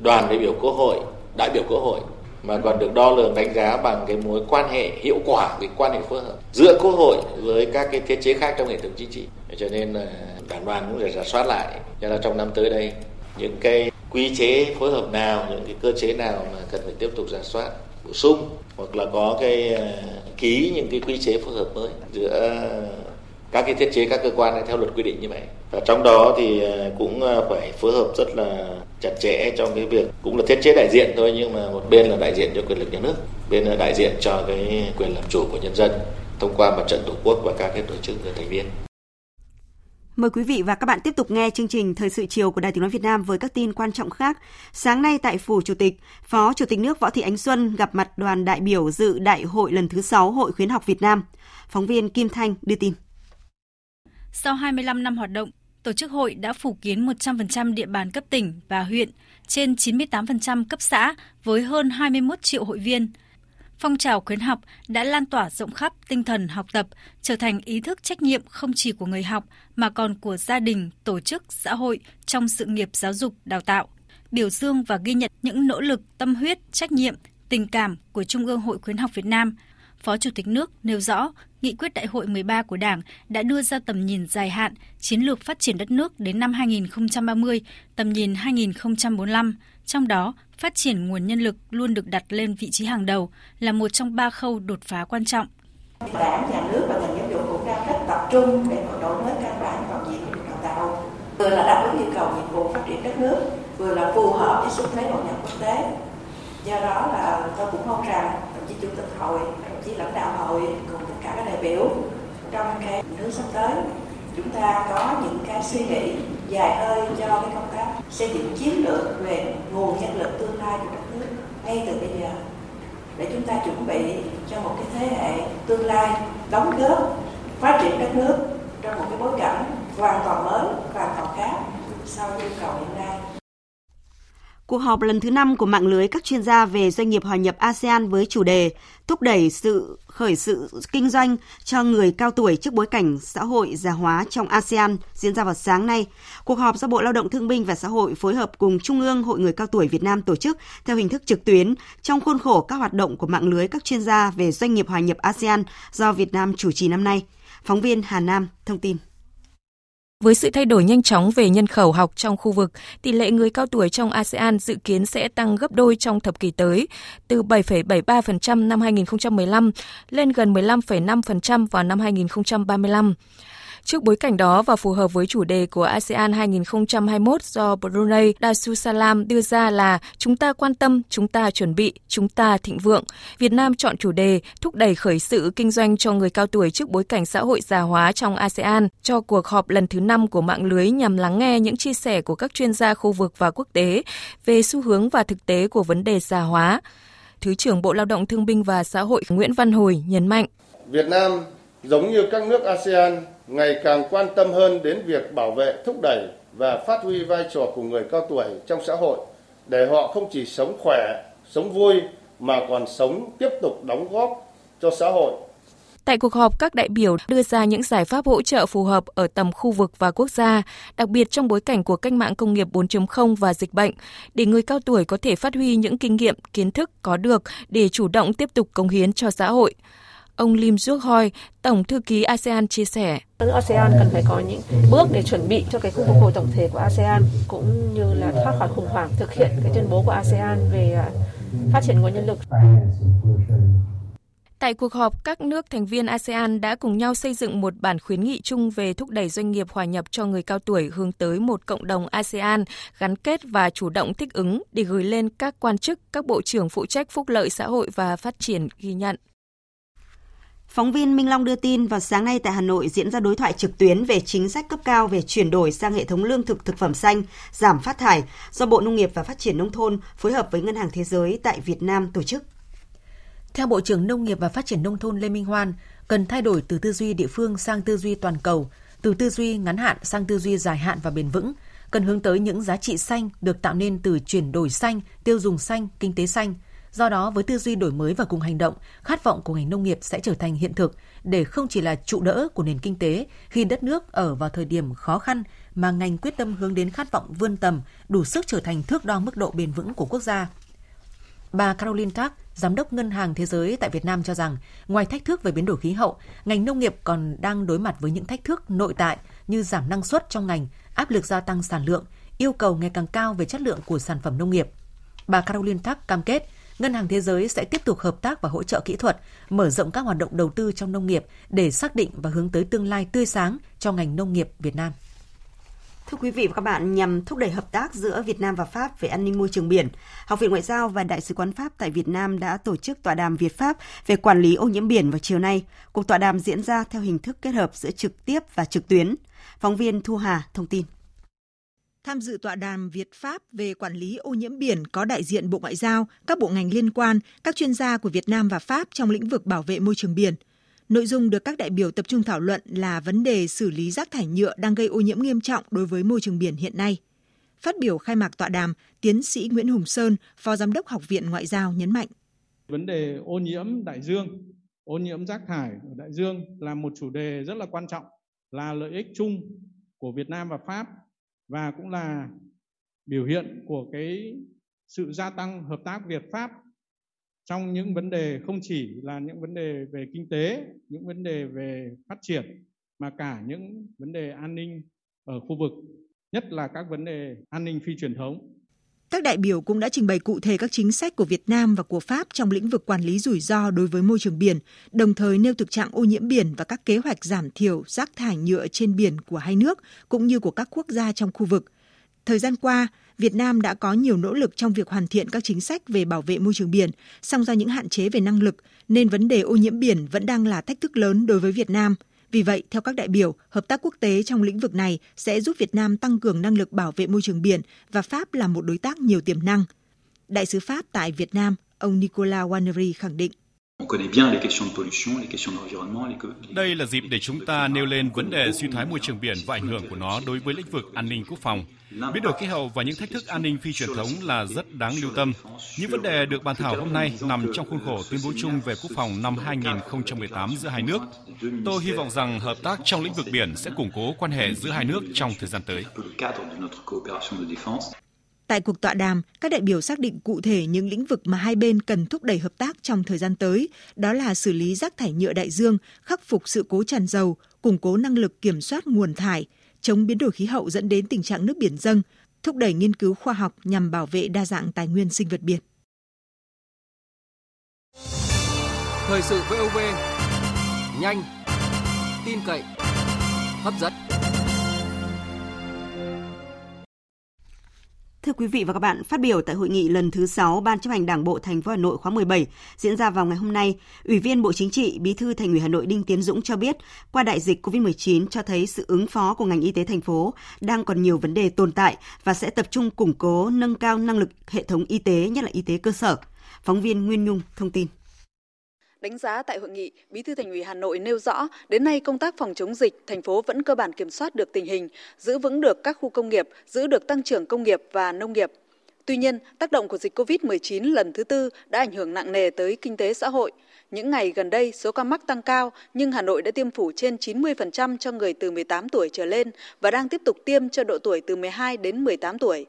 Đoàn đại biểu Quốc hội, đại biểu Quốc hội mà còn được đo lường đánh giá bằng cái mối quan hệ hiệu quả, cái quan hệ phối hợp giữa quốc hội với các cái thiết chế khác trong hệ thống chính trị. Cho nên là đảng đoàn cũng phải giả soát lại. Cho là trong năm tới đây, những cái quy chế phối hợp nào, những cái cơ chế nào mà cần phải tiếp tục giả soát, bổ sung, hoặc là có cái ờ, ký những cái quy chế phối hợp mới giữa các cái thiết chế các cơ quan này theo luật quy định như vậy và trong đó thì à, cũng à, phải phối hợp rất là chặt chẽ trong cái việc cũng là thiết chế đại diện thôi nhưng mà một bên là đại diện cho quyền lực nhà nước bên là đại diện cho cái quyền làm chủ của nhân dân thông qua mặt trận tổ quốc và các cái tổ chức thành viên Mời quý vị và các bạn tiếp tục nghe chương trình Thời sự chiều của Đài Tiếng Nói Việt Nam với các tin quan trọng khác. Sáng nay tại Phủ Chủ tịch, Phó Chủ tịch nước Võ Thị Ánh Xuân gặp mặt đoàn đại biểu dự Đại hội lần thứ 6 Hội Khuyến học Việt Nam. Phóng viên Kim Thanh đưa tin. Sau 25 năm hoạt động, tổ chức hội đã phủ kiến 100% địa bàn cấp tỉnh và huyện, trên 98% cấp xã với hơn 21 triệu hội viên. Phong trào khuyến học đã lan tỏa rộng khắp tinh thần học tập, trở thành ý thức trách nhiệm không chỉ của người học mà còn của gia đình, tổ chức, xã hội trong sự nghiệp giáo dục, đào tạo. Biểu dương và ghi nhận những nỗ lực, tâm huyết, trách nhiệm, tình cảm của Trung ương Hội Khuyến học Việt Nam – Phó Chủ tịch nước nêu rõ, Nghị quyết Đại hội 13 của Đảng đã đưa ra tầm nhìn dài hạn, chiến lược phát triển đất nước đến năm 2030, tầm nhìn 2045. Trong đó, phát triển nguồn nhân lực luôn được đặt lên vị trí hàng đầu, là một trong ba khâu đột phá quan trọng. Đảng, nhà nước và ngành giáo dục cũng đang rất tập trung để đổi mới căn bản toàn diện của đào tạo, vừa là đáp ứng yêu cầu nhiệm vụ phát triển đất nước, vừa là phù hợp với xu thế hội nhập quốc tế. Do đó là tôi cũng mong rằng đồng chí chủ tịch hội chí lãnh đạo hội cùng biểu trong cái nước sắp tới. Chúng ta có những cái suy nghĩ dài hơi cho cái công tác xây dựng chiến lược về nguồn nhân lực tương lai của đất nước ngay từ bây giờ. Để chúng ta chuẩn bị cho một cái thế hệ tương lai đóng góp phát triển đất nước trong một cái bối cảnh hoàn toàn mới hoàn toàn khác sau yêu cầu hiện nay. Cuộc họp lần thứ 5 của mạng lưới các chuyên gia về doanh nghiệp hòa nhập ASEAN với chủ đề thúc đẩy sự, khởi sự kinh doanh cho người cao tuổi trước bối cảnh xã hội già hóa trong ASEAN diễn ra vào sáng nay. Cuộc họp do Bộ Lao động Thương binh và Xã hội phối hợp cùng Trung ương Hội người cao tuổi Việt Nam tổ chức theo hình thức trực tuyến trong khuôn khổ các hoạt động của mạng lưới các chuyên gia về doanh nghiệp hòa nhập ASEAN do Việt Nam chủ trì năm nay. Phóng viên Hà Nam thông tin. Với sự thay đổi nhanh chóng về nhân khẩu học trong khu vực, tỷ lệ người cao tuổi trong ASEAN dự kiến sẽ tăng gấp đôi trong thập kỷ tới, từ 7,73% năm 2015 lên gần 15,5% vào năm 2035. Trước bối cảnh đó và phù hợp với chủ đề của ASEAN 2021 do Brunei Darussalam đưa ra là chúng ta quan tâm, chúng ta chuẩn bị, chúng ta thịnh vượng. Việt Nam chọn chủ đề thúc đẩy khởi sự kinh doanh cho người cao tuổi trước bối cảnh xã hội già hóa trong ASEAN cho cuộc họp lần thứ 5 của mạng lưới nhằm lắng nghe những chia sẻ của các chuyên gia khu vực và quốc tế về xu hướng và thực tế của vấn đề già hóa. Thứ trưởng Bộ Lao động Thương binh và Xã hội Nguyễn Văn Hồi nhấn mạnh. Việt Nam giống như các nước ASEAN ngày càng quan tâm hơn đến việc bảo vệ, thúc đẩy và phát huy vai trò của người cao tuổi trong xã hội để họ không chỉ sống khỏe, sống vui mà còn sống tiếp tục đóng góp cho xã hội. Tại cuộc họp, các đại biểu đưa ra những giải pháp hỗ trợ phù hợp ở tầm khu vực và quốc gia, đặc biệt trong bối cảnh của cách mạng công nghiệp 4.0 và dịch bệnh, để người cao tuổi có thể phát huy những kinh nghiệm, kiến thức có được để chủ động tiếp tục cống hiến cho xã hội. Ông Lim Duok Hoi, Tổng thư ký ASEAN chia sẻ. ASEAN cần phải có những bước để chuẩn bị cho cái khu phục hồi tổng thể của ASEAN cũng như là thoát khỏi khủng hoảng, thực hiện cái tuyên bố của ASEAN về à, phát triển nguồn nhân lực. Tại cuộc họp, các nước thành viên ASEAN đã cùng nhau xây dựng một bản khuyến nghị chung về thúc đẩy doanh nghiệp hòa nhập cho người cao tuổi hướng tới một cộng đồng ASEAN gắn kết và chủ động thích ứng để gửi lên các quan chức, các bộ trưởng phụ trách phúc lợi xã hội và phát triển ghi nhận. Phóng viên Minh Long đưa tin vào sáng nay tại Hà Nội diễn ra đối thoại trực tuyến về chính sách cấp cao về chuyển đổi sang hệ thống lương thực thực phẩm xanh, giảm phát thải do Bộ Nông nghiệp và Phát triển Nông thôn phối hợp với Ngân hàng Thế giới tại Việt Nam tổ chức. Theo Bộ trưởng Nông nghiệp và Phát triển Nông thôn Lê Minh Hoan, cần thay đổi từ tư duy địa phương sang tư duy toàn cầu, từ tư duy ngắn hạn sang tư duy dài hạn và bền vững, cần hướng tới những giá trị xanh được tạo nên từ chuyển đổi xanh, tiêu dùng xanh, kinh tế xanh. Do đó, với tư duy đổi mới và cùng hành động, khát vọng của ngành nông nghiệp sẽ trở thành hiện thực để không chỉ là trụ đỡ của nền kinh tế khi đất nước ở vào thời điểm khó khăn mà ngành quyết tâm hướng đến khát vọng vươn tầm, đủ sức trở thành thước đo mức độ bền vững của quốc gia. Bà Caroline Tack, Giám đốc Ngân hàng Thế giới tại Việt Nam cho rằng, ngoài thách thức về biến đổi khí hậu, ngành nông nghiệp còn đang đối mặt với những thách thức nội tại như giảm năng suất trong ngành, áp lực gia tăng sản lượng, yêu cầu ngày càng cao về chất lượng của sản phẩm nông nghiệp. Bà Caroline Tack cam kết, Ngân hàng Thế giới sẽ tiếp tục hợp tác và hỗ trợ kỹ thuật, mở rộng các hoạt động đầu tư trong nông nghiệp để xác định và hướng tới tương lai tươi sáng cho ngành nông nghiệp Việt Nam. Thưa quý vị và các bạn, nhằm thúc đẩy hợp tác giữa Việt Nam và Pháp về an ninh môi trường biển, Học viện Ngoại giao và Đại sứ quán Pháp tại Việt Nam đã tổ chức tọa đàm Việt Pháp về quản lý ô nhiễm biển vào chiều nay. Cuộc tọa đàm diễn ra theo hình thức kết hợp giữa trực tiếp và trực tuyến. Phóng viên Thu Hà thông tin. Tham dự tọa đàm Việt Pháp về quản lý ô nhiễm biển có đại diện Bộ Ngoại giao, các bộ ngành liên quan, các chuyên gia của Việt Nam và Pháp trong lĩnh vực bảo vệ môi trường biển – Nội dung được các đại biểu tập trung thảo luận là vấn đề xử lý rác thải nhựa đang gây ô nhiễm nghiêm trọng đối với môi trường biển hiện nay. Phát biểu khai mạc tọa đàm, tiến sĩ Nguyễn Hùng Sơn, Phó Giám đốc Học viện Ngoại giao nhấn mạnh. Vấn đề ô nhiễm đại dương, ô nhiễm rác thải ở đại dương là một chủ đề rất là quan trọng, là lợi ích chung của Việt Nam và Pháp và cũng là biểu hiện của cái sự gia tăng hợp tác Việt Pháp trong những vấn đề không chỉ là những vấn đề về kinh tế, những vấn đề về phát triển mà cả những vấn đề an ninh ở khu vực, nhất là các vấn đề an ninh phi truyền thống. Các đại biểu cũng đã trình bày cụ thể các chính sách của Việt Nam và của Pháp trong lĩnh vực quản lý rủi ro đối với môi trường biển, đồng thời nêu thực trạng ô nhiễm biển và các kế hoạch giảm thiểu rác thải nhựa trên biển của hai nước cũng như của các quốc gia trong khu vực. Thời gian qua, Việt Nam đã có nhiều nỗ lực trong việc hoàn thiện các chính sách về bảo vệ môi trường biển, song do những hạn chế về năng lực nên vấn đề ô nhiễm biển vẫn đang là thách thức lớn đối với Việt Nam. Vì vậy, theo các đại biểu, hợp tác quốc tế trong lĩnh vực này sẽ giúp Việt Nam tăng cường năng lực bảo vệ môi trường biển và Pháp là một đối tác nhiều tiềm năng. Đại sứ Pháp tại Việt Nam, ông Nicolas Wannery khẳng định. Đây là dịp để chúng ta nêu lên vấn đề suy thoái môi trường biển và ảnh hưởng của nó đối với lĩnh vực an ninh quốc phòng. Biến đổi khí hậu và những thách thức an ninh phi truyền thống là rất đáng lưu tâm. Những vấn đề được bàn thảo hôm nay nằm trong khuôn khổ tuyên bố chung về quốc phòng năm 2018 giữa hai nước. Tôi hy vọng rằng hợp tác trong lĩnh vực biển sẽ củng cố quan hệ giữa hai nước trong thời gian tới. Tại cuộc tọa đàm, các đại biểu xác định cụ thể những lĩnh vực mà hai bên cần thúc đẩy hợp tác trong thời gian tới, đó là xử lý rác thải nhựa đại dương, khắc phục sự cố tràn dầu, củng cố năng lực kiểm soát nguồn thải, chống biến đổi khí hậu dẫn đến tình trạng nước biển dâng, thúc đẩy nghiên cứu khoa học nhằm bảo vệ đa dạng tài nguyên sinh vật biển. Thời sự VOV, nhanh, tin cậy, hấp dẫn. Thưa quý vị và các bạn, phát biểu tại hội nghị lần thứ 6 Ban chấp hành Đảng bộ thành phố Hà Nội khóa 17 diễn ra vào ngày hôm nay, Ủy viên Bộ Chính trị, Bí thư Thành ủy Hà Nội Đinh Tiến Dũng cho biết, qua đại dịch COVID-19 cho thấy sự ứng phó của ngành y tế thành phố đang còn nhiều vấn đề tồn tại và sẽ tập trung củng cố, nâng cao năng lực hệ thống y tế, nhất là y tế cơ sở. Phóng viên Nguyên Nhung thông tin. Đánh giá tại hội nghị, Bí thư Thành ủy Hà Nội nêu rõ, đến nay công tác phòng chống dịch, thành phố vẫn cơ bản kiểm soát được tình hình, giữ vững được các khu công nghiệp, giữ được tăng trưởng công nghiệp và nông nghiệp. Tuy nhiên, tác động của dịch COVID-19 lần thứ tư đã ảnh hưởng nặng nề tới kinh tế xã hội. Những ngày gần đây, số ca mắc tăng cao, nhưng Hà Nội đã tiêm phủ trên 90% cho người từ 18 tuổi trở lên và đang tiếp tục tiêm cho độ tuổi từ 12 đến 18 tuổi.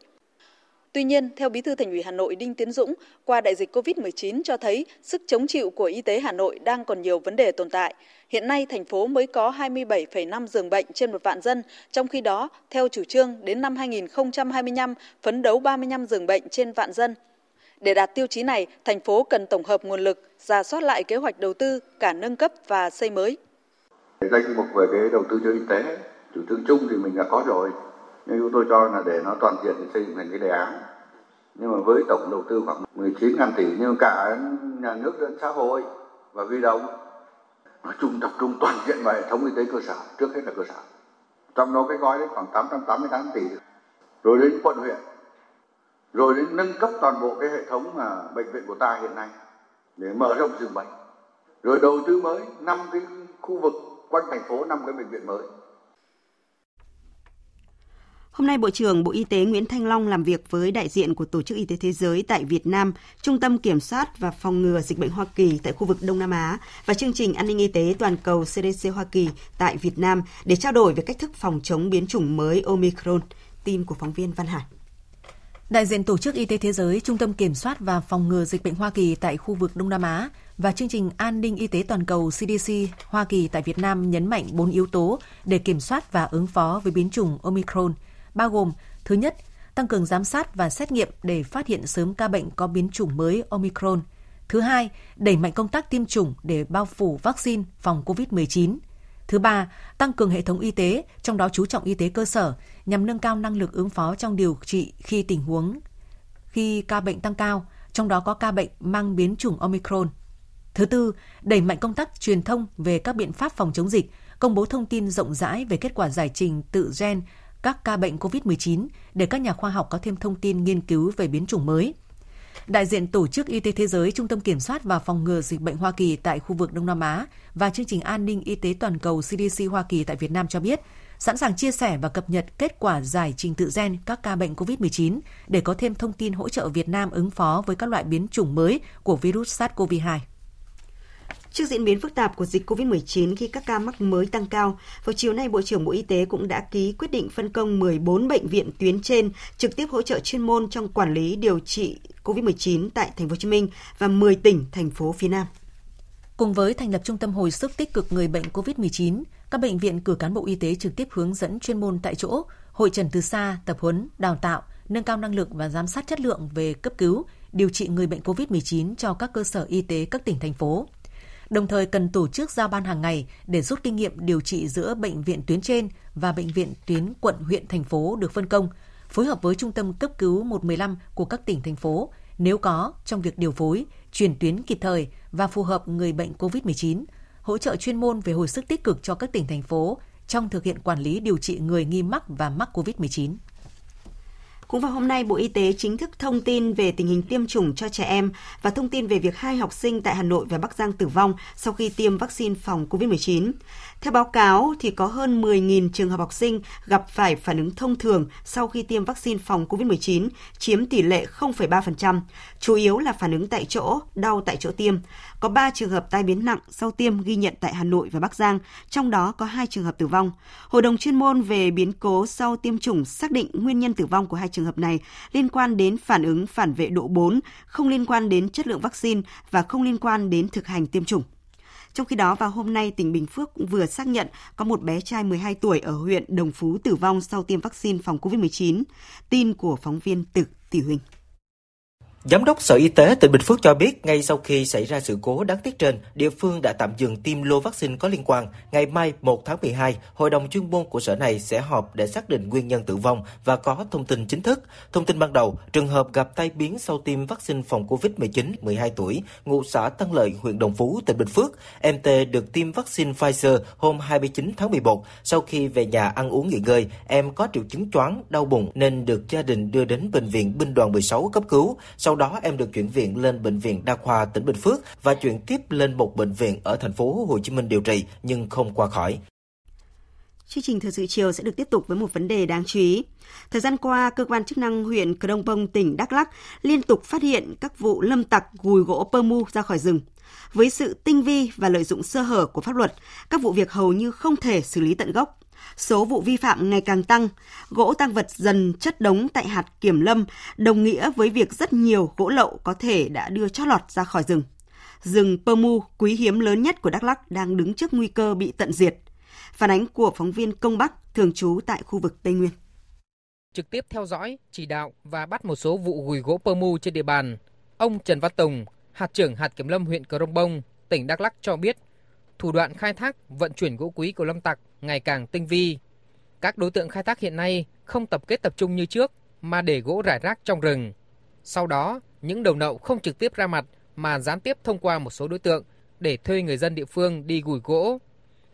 Tuy nhiên, theo Bí thư Thành ủy Hà Nội Đinh Tiến Dũng, qua đại dịch COVID-19 cho thấy sức chống chịu của y tế Hà Nội đang còn nhiều vấn đề tồn tại. Hiện nay, thành phố mới có 27,5 giường bệnh trên một vạn dân, trong khi đó, theo chủ trương, đến năm 2025, phấn đấu 35 giường bệnh trên vạn dân. Để đạt tiêu chí này, thành phố cần tổng hợp nguồn lực, ra soát lại kế hoạch đầu tư, cả nâng cấp và xây mới. Danh mục về cái đầu tư cho y tế, chủ trương chung thì mình đã có rồi, nhưng chúng tôi cho là để nó toàn diện thì xây dựng thành cái đề án. Nhưng mà với tổng đầu tư khoảng 19 ngàn tỷ, nhưng cả nhà nước lẫn xã hội và huy động, nói chung tập trung toàn diện vào hệ thống y tế cơ sở, trước hết là cơ sở. Trong đó cái gói đấy khoảng 888 tỷ. Rồi đến quận huyện, rồi đến nâng cấp toàn bộ cái hệ thống mà bệnh viện của ta hiện nay để mở rộng giường bệnh. Rồi đầu tư mới năm cái khu vực quanh thành phố, năm cái bệnh viện mới. Hôm nay, Bộ trưởng Bộ Y tế Nguyễn Thanh Long làm việc với đại diện của Tổ chức Y tế Thế giới tại Việt Nam, Trung tâm Kiểm soát và Phòng ngừa Dịch bệnh Hoa Kỳ tại khu vực Đông Nam Á và chương trình an ninh y tế toàn cầu CDC Hoa Kỳ tại Việt Nam để trao đổi về cách thức phòng chống biến chủng mới Omicron. Tin của phóng viên Văn Hải. Đại diện Tổ chức Y tế Thế giới, Trung tâm Kiểm soát và Phòng ngừa Dịch bệnh Hoa Kỳ tại khu vực Đông Nam Á và chương trình An ninh Y tế toàn cầu CDC Hoa Kỳ tại Việt Nam nhấn mạnh bốn yếu tố để kiểm soát và ứng phó với biến chủng Omicron – bao gồm thứ nhất, tăng cường giám sát và xét nghiệm để phát hiện sớm ca bệnh có biến chủng mới Omicron. Thứ hai, đẩy mạnh công tác tiêm chủng để bao phủ vaccine phòng COVID-19. Thứ ba, tăng cường hệ thống y tế, trong đó chú trọng y tế cơ sở nhằm nâng cao năng lực ứng phó trong điều trị khi tình huống khi ca bệnh tăng cao, trong đó có ca bệnh mang biến chủng Omicron. Thứ tư, đẩy mạnh công tác truyền thông về các biện pháp phòng chống dịch, công bố thông tin rộng rãi về kết quả giải trình tự gen các ca bệnh COVID-19 để các nhà khoa học có thêm thông tin nghiên cứu về biến chủng mới. Đại diện Tổ chức Y tế Thế giới, Trung tâm Kiểm soát và Phòng ngừa Dịch bệnh Hoa Kỳ tại khu vực Đông Nam Á và chương trình An ninh Y tế toàn cầu CDC Hoa Kỳ tại Việt Nam cho biết, sẵn sàng chia sẻ và cập nhật kết quả giải trình tự gen các ca bệnh COVID-19 để có thêm thông tin hỗ trợ Việt Nam ứng phó với các loại biến chủng mới của virus SARS-CoV-2. Trước diễn biến phức tạp của dịch COVID-19 khi các ca mắc mới tăng cao, vào chiều nay Bộ trưởng Bộ Y tế cũng đã ký quyết định phân công 14 bệnh viện tuyến trên trực tiếp hỗ trợ chuyên môn trong quản lý điều trị COVID-19 tại thành phố Hồ Chí Minh và 10 tỉnh thành phố phía Nam. Cùng với thành lập trung tâm hồi sức tích cực người bệnh COVID-19, các bệnh viện cử cán bộ y tế trực tiếp hướng dẫn chuyên môn tại chỗ, hội trần từ xa, tập huấn, đào tạo, nâng cao năng lực và giám sát chất lượng về cấp cứu, điều trị người bệnh COVID-19 cho các cơ sở y tế các tỉnh thành phố đồng thời cần tổ chức giao ban hàng ngày để rút kinh nghiệm điều trị giữa bệnh viện tuyến trên và bệnh viện tuyến quận, huyện, thành phố được phân công, phối hợp với trung tâm cấp cứu 115 của các tỉnh, thành phố nếu có trong việc điều phối, chuyển tuyến kịp thời và phù hợp người bệnh COVID-19, hỗ trợ chuyên môn về hồi sức tích cực cho các tỉnh, thành phố trong thực hiện quản lý điều trị người nghi mắc và mắc COVID-19. Cũng vào hôm nay, Bộ Y tế chính thức thông tin về tình hình tiêm chủng cho trẻ em và thông tin về việc hai học sinh tại Hà Nội và Bắc Giang tử vong sau khi tiêm vaccine phòng COVID-19. Theo báo cáo, thì có hơn 10.000 trường hợp học sinh gặp phải phản ứng thông thường sau khi tiêm vaccine phòng COVID-19, chiếm tỷ lệ 0,3%, chủ yếu là phản ứng tại chỗ, đau tại chỗ tiêm. Có 3 trường hợp tai biến nặng sau tiêm ghi nhận tại Hà Nội và Bắc Giang, trong đó có 2 trường hợp tử vong. Hội đồng chuyên môn về biến cố sau tiêm chủng xác định nguyên nhân tử vong của hai trường hợp này liên quan đến phản ứng phản vệ độ 4, không liên quan đến chất lượng vaccine và không liên quan đến thực hành tiêm chủng. Trong khi đó, vào hôm nay, tỉnh Bình Phước cũng vừa xác nhận có một bé trai 12 tuổi ở huyện Đồng Phú tử vong sau tiêm vaccine phòng COVID-19. Tin của phóng viên Tử Tỷ Huỳnh. Giám đốc Sở Y tế tỉnh Bình Phước cho biết, ngay sau khi xảy ra sự cố đáng tiếc trên, địa phương đã tạm dừng tiêm lô vaccine có liên quan. Ngày mai 1 tháng 12, Hội đồng chuyên môn của sở này sẽ họp để xác định nguyên nhân tử vong và có thông tin chính thức. Thông tin ban đầu, trường hợp gặp tai biến sau tiêm vaccine phòng COVID-19 12 tuổi, ngụ xã Tân Lợi, huyện Đồng Phú, tỉnh Bình Phước. Em T được tiêm vaccine Pfizer hôm 29 tháng 11. Sau khi về nhà ăn uống nghỉ ngơi, em có triệu chứng choáng, đau bụng nên được gia đình đưa đến bệnh viện Binh đoàn 16 cấp cứu. Sau sau đó em được chuyển viện lên bệnh viện đa khoa tỉnh Bình Phước và chuyển tiếp lên một bệnh viện ở thành phố Hồ Chí Minh điều trị nhưng không qua khỏi. Chương trình thời sự chiều sẽ được tiếp tục với một vấn đề đáng chú ý. Thời gian qua, cơ quan chức năng huyện Cờ Đông Bông, tỉnh Đắk Lắk liên tục phát hiện các vụ lâm tặc gùi gỗ pơ mu ra khỏi rừng. Với sự tinh vi và lợi dụng sơ hở của pháp luật, các vụ việc hầu như không thể xử lý tận gốc số vụ vi phạm ngày càng tăng, gỗ tăng vật dần chất đống tại hạt kiểm lâm, đồng nghĩa với việc rất nhiều gỗ lậu có thể đã đưa chót lọt ra khỏi rừng. Rừng pơ mu quý hiếm lớn nhất của Đắk Lắk đang đứng trước nguy cơ bị tận diệt. Phản ánh của phóng viên Công Bắc thường trú tại khu vực Tây Nguyên. Trực tiếp theo dõi, chỉ đạo và bắt một số vụ gùi gỗ pơ mu trên địa bàn, ông Trần Văn Tùng, hạt trưởng hạt kiểm lâm huyện Cờ Rông Bông, tỉnh Đắk Lắk cho biết thủ đoạn khai thác, vận chuyển gỗ quý của lâm tặc ngày càng tinh vi. Các đối tượng khai thác hiện nay không tập kết tập trung như trước mà để gỗ rải rác trong rừng. Sau đó, những đầu nậu không trực tiếp ra mặt mà gián tiếp thông qua một số đối tượng để thuê người dân địa phương đi gùi gỗ.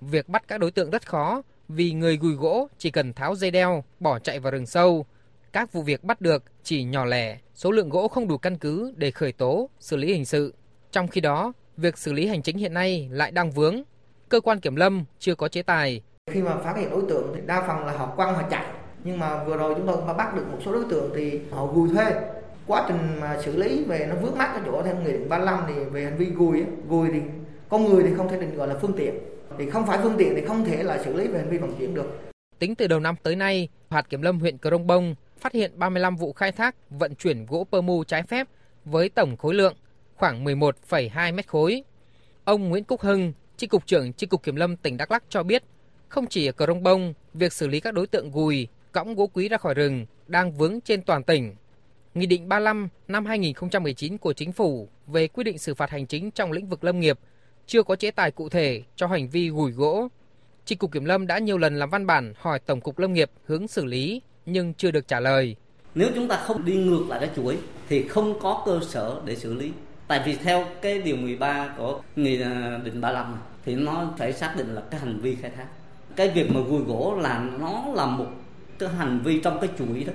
Việc bắt các đối tượng rất khó vì người gùi gỗ chỉ cần tháo dây đeo, bỏ chạy vào rừng sâu. Các vụ việc bắt được chỉ nhỏ lẻ, số lượng gỗ không đủ căn cứ để khởi tố, xử lý hình sự. Trong khi đó, việc xử lý hành chính hiện nay lại đang vướng. Cơ quan kiểm lâm chưa có chế tài. Khi mà phát hiện đối tượng thì đa phần là họ quăng họ chạy. Nhưng mà vừa rồi chúng tôi cũng bắt được một số đối tượng thì họ gùi thuê. Quá trình mà xử lý về nó vướng mắt ở chỗ theo nghị định 35 thì về hành vi gùi, gùi thì con người thì không thể định gọi là phương tiện. Thì không phải phương tiện thì không thể là xử lý về hành vi vận chuyển được. Tính từ đầu năm tới nay, hạt kiểm lâm huyện Crong Bông phát hiện 35 vụ khai thác vận chuyển gỗ pơ mu trái phép với tổng khối lượng khoảng 11,2 mét khối. Ông Nguyễn Cúc Hưng, Chi cục trưởng Chi cục Kiểm lâm tỉnh Đắk Lắk cho biết, không chỉ ở Cờ Rông Bông, việc xử lý các đối tượng gùi, cõng gỗ quý ra khỏi rừng đang vướng trên toàn tỉnh. Nghị định 35 năm 2019 của Chính phủ về quy định xử phạt hành chính trong lĩnh vực lâm nghiệp chưa có chế tài cụ thể cho hành vi gùi gỗ. Chi cục Kiểm lâm đã nhiều lần làm văn bản hỏi Tổng cục Lâm nghiệp hướng xử lý nhưng chưa được trả lời. Nếu chúng ta không đi ngược lại cái chuỗi thì không có cơ sở để xử lý. Tại vì theo cái điều 13 của nghị định 35 thì nó phải xác định là cái hành vi khai thác. Cái việc mà gùi gỗ là nó là một cái hành vi trong cái chuỗi đó.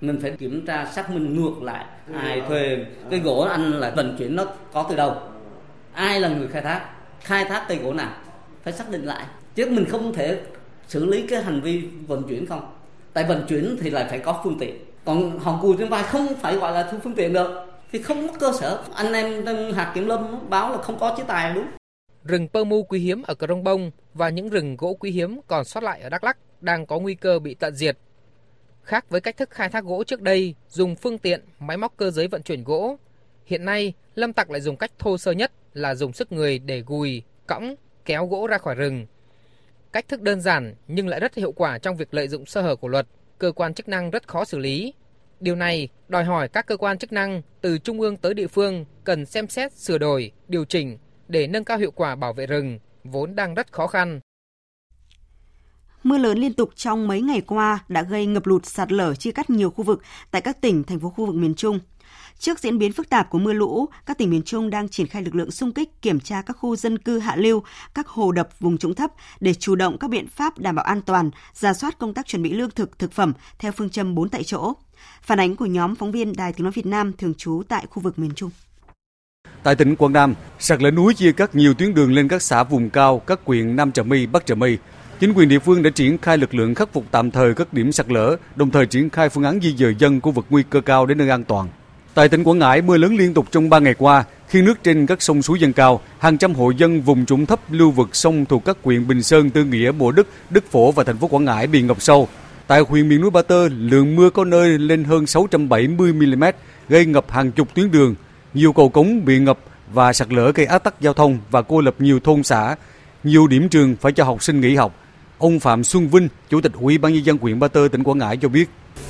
Mình phải kiểm tra xác minh ngược lại ai thuê cái gỗ anh là vận chuyển nó có từ đâu ai là người khai thác khai thác cây gỗ nào phải xác định lại. Chứ mình không thể xử lý cái hành vi vận chuyển không. Tại vận chuyển thì lại phải có phương tiện. Còn họ cùi trên vai không phải gọi là thu phương tiện được thì không có cơ sở anh em hạt kiểm lâm báo là không có chế tài đúng rừng pơ mu quý hiếm ở Crong Bông và những rừng gỗ quý hiếm còn sót lại ở Đắk lắc đang có nguy cơ bị tận diệt. Khác với cách thức khai thác gỗ trước đây, dùng phương tiện, máy móc cơ giới vận chuyển gỗ, hiện nay lâm tặc lại dùng cách thô sơ nhất là dùng sức người để gùi, cõng, kéo gỗ ra khỏi rừng. Cách thức đơn giản nhưng lại rất hiệu quả trong việc lợi dụng sơ hở của luật, cơ quan chức năng rất khó xử lý. Điều này đòi hỏi các cơ quan chức năng từ trung ương tới địa phương cần xem xét sửa đổi, điều chỉnh để nâng cao hiệu quả bảo vệ rừng, vốn đang rất khó khăn. Mưa lớn liên tục trong mấy ngày qua đã gây ngập lụt sạt lở chia cắt nhiều khu vực tại các tỉnh, thành phố khu vực miền Trung. Trước diễn biến phức tạp của mưa lũ, các tỉnh miền Trung đang triển khai lực lượng xung kích kiểm tra các khu dân cư hạ lưu, các hồ đập vùng trũng thấp để chủ động các biện pháp đảm bảo an toàn, ra soát công tác chuẩn bị lương thực, thực phẩm theo phương châm 4 tại chỗ. Phản ánh của nhóm phóng viên Đài Tiếng nói Việt Nam thường trú tại khu vực miền Trung. Tại tỉnh Quảng Nam, sạt lở núi chia cắt nhiều tuyến đường lên các xã vùng cao, các huyện Nam Trà My, Bắc Trà My. Chính quyền địa phương đã triển khai lực lượng khắc phục tạm thời các điểm sạt lở, đồng thời triển khai phương án di dời dân khu vực nguy cơ cao đến nơi an toàn. Tại tỉnh Quảng Ngãi, mưa lớn liên tục trong 3 ngày qua, khi nước trên các sông suối dâng cao, hàng trăm hộ dân vùng trũng thấp lưu vực sông thuộc các huyện Bình Sơn, Tư Nghĩa, Bộ Đức, Đức Phổ và thành phố Quảng Ngãi bị ngập sâu. Tại huyện miền núi Ba Tơ, lượng mưa có nơi lên hơn 670 mm, gây ngập hàng chục tuyến đường, nhiều cầu cống bị ngập và sạt lở gây ách tắc giao thông và cô lập nhiều thôn xã. Nhiều điểm trường phải cho học sinh nghỉ học. Ông Phạm Xuân Vinh, Chủ tịch Ủy ban nhân dân huyện Ba Tơ tỉnh Quảng Ngãi cho biết.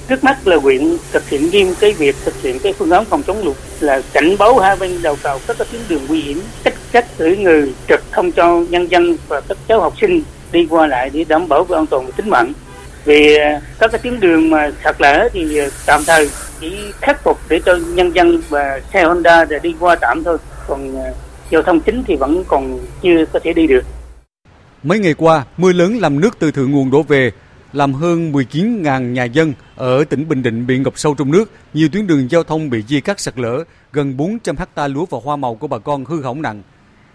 Trước mắt là huyện thực hiện nghiêm cái việc thực hiện cái phương án phòng chống lụt là cảnh báo hai bên đầu cầu các cái tuyến đường nguy hiểm, cách cách cử người trực không cho nhân dân và các cháu học sinh đi qua lại để đảm bảo về an toàn về tính mạng. Vì ờ, các cái tuyến đường mà sạt lở thì ờ, tạm thời chỉ khắc phục để cho nhân dân và xe Honda để đi qua tạm thôi. Còn ờ, giao thông chính thì vẫn còn chưa có thể đi được. Mấy ngày qua, mưa lớn làm nước từ thượng nguồn đổ về, làm hơn 19.000 nhà dân ở tỉnh Bình Định bị ngập sâu trong nước, nhiều tuyến đường giao thông bị chia cắt sạt lở, gần 400 hecta lúa và hoa màu của bà con hư hỏng nặng.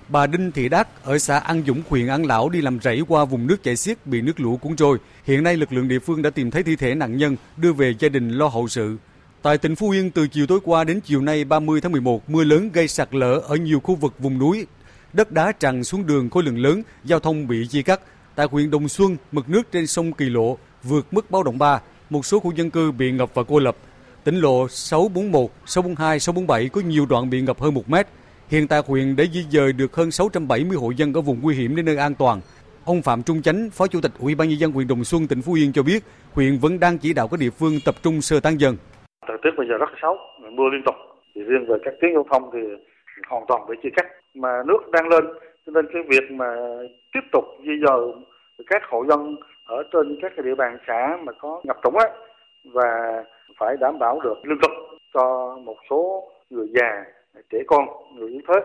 Bà Đinh Thị Đắc ở xã An Dũng, huyện An Lão đi làm rẫy qua vùng nước chảy xiết bị nước lũ cuốn trôi. Hiện nay lực lượng địa phương đã tìm thấy thi thể nạn nhân, đưa về gia đình lo hậu sự. Tại tỉnh Phú Yên từ chiều tối qua đến chiều nay 30 tháng 11, mưa lớn gây sạt lở ở nhiều khu vực vùng núi. Đất đá tràn xuống đường khối lượng lớn, giao thông bị chia cắt. Tại huyện Đồng Xuân, mực nước trên sông Kỳ Lộ vượt mức báo động 3, một số khu dân cư bị ngập và cô lập. Tỉnh lộ 641, 642, 647 có nhiều đoạn bị ngập hơn 1 mét. Hiện tại huyện đã di dời được hơn 670 hộ dân ở vùng nguy hiểm đến nơi an toàn. Ông Phạm Trung Chánh, Phó Chủ tịch Ủy ban nhân dân huyện Đồng Xuân, tỉnh Phú Yên cho biết, huyện vẫn đang chỉ đạo các địa phương tập trung sơ tán dân. Thời tiết bây giờ rất xấu, mưa liên tục. Thì riêng về các tuyến giao thông thì hoàn toàn bị chia cắt. Mà nước đang lên, cho nên cái việc mà tiếp tục di dời các hộ dân ở trên các cái địa bàn xã mà có ngập trũng á và phải đảm bảo được lương thực cho một số người già, trẻ con, người yếu thế.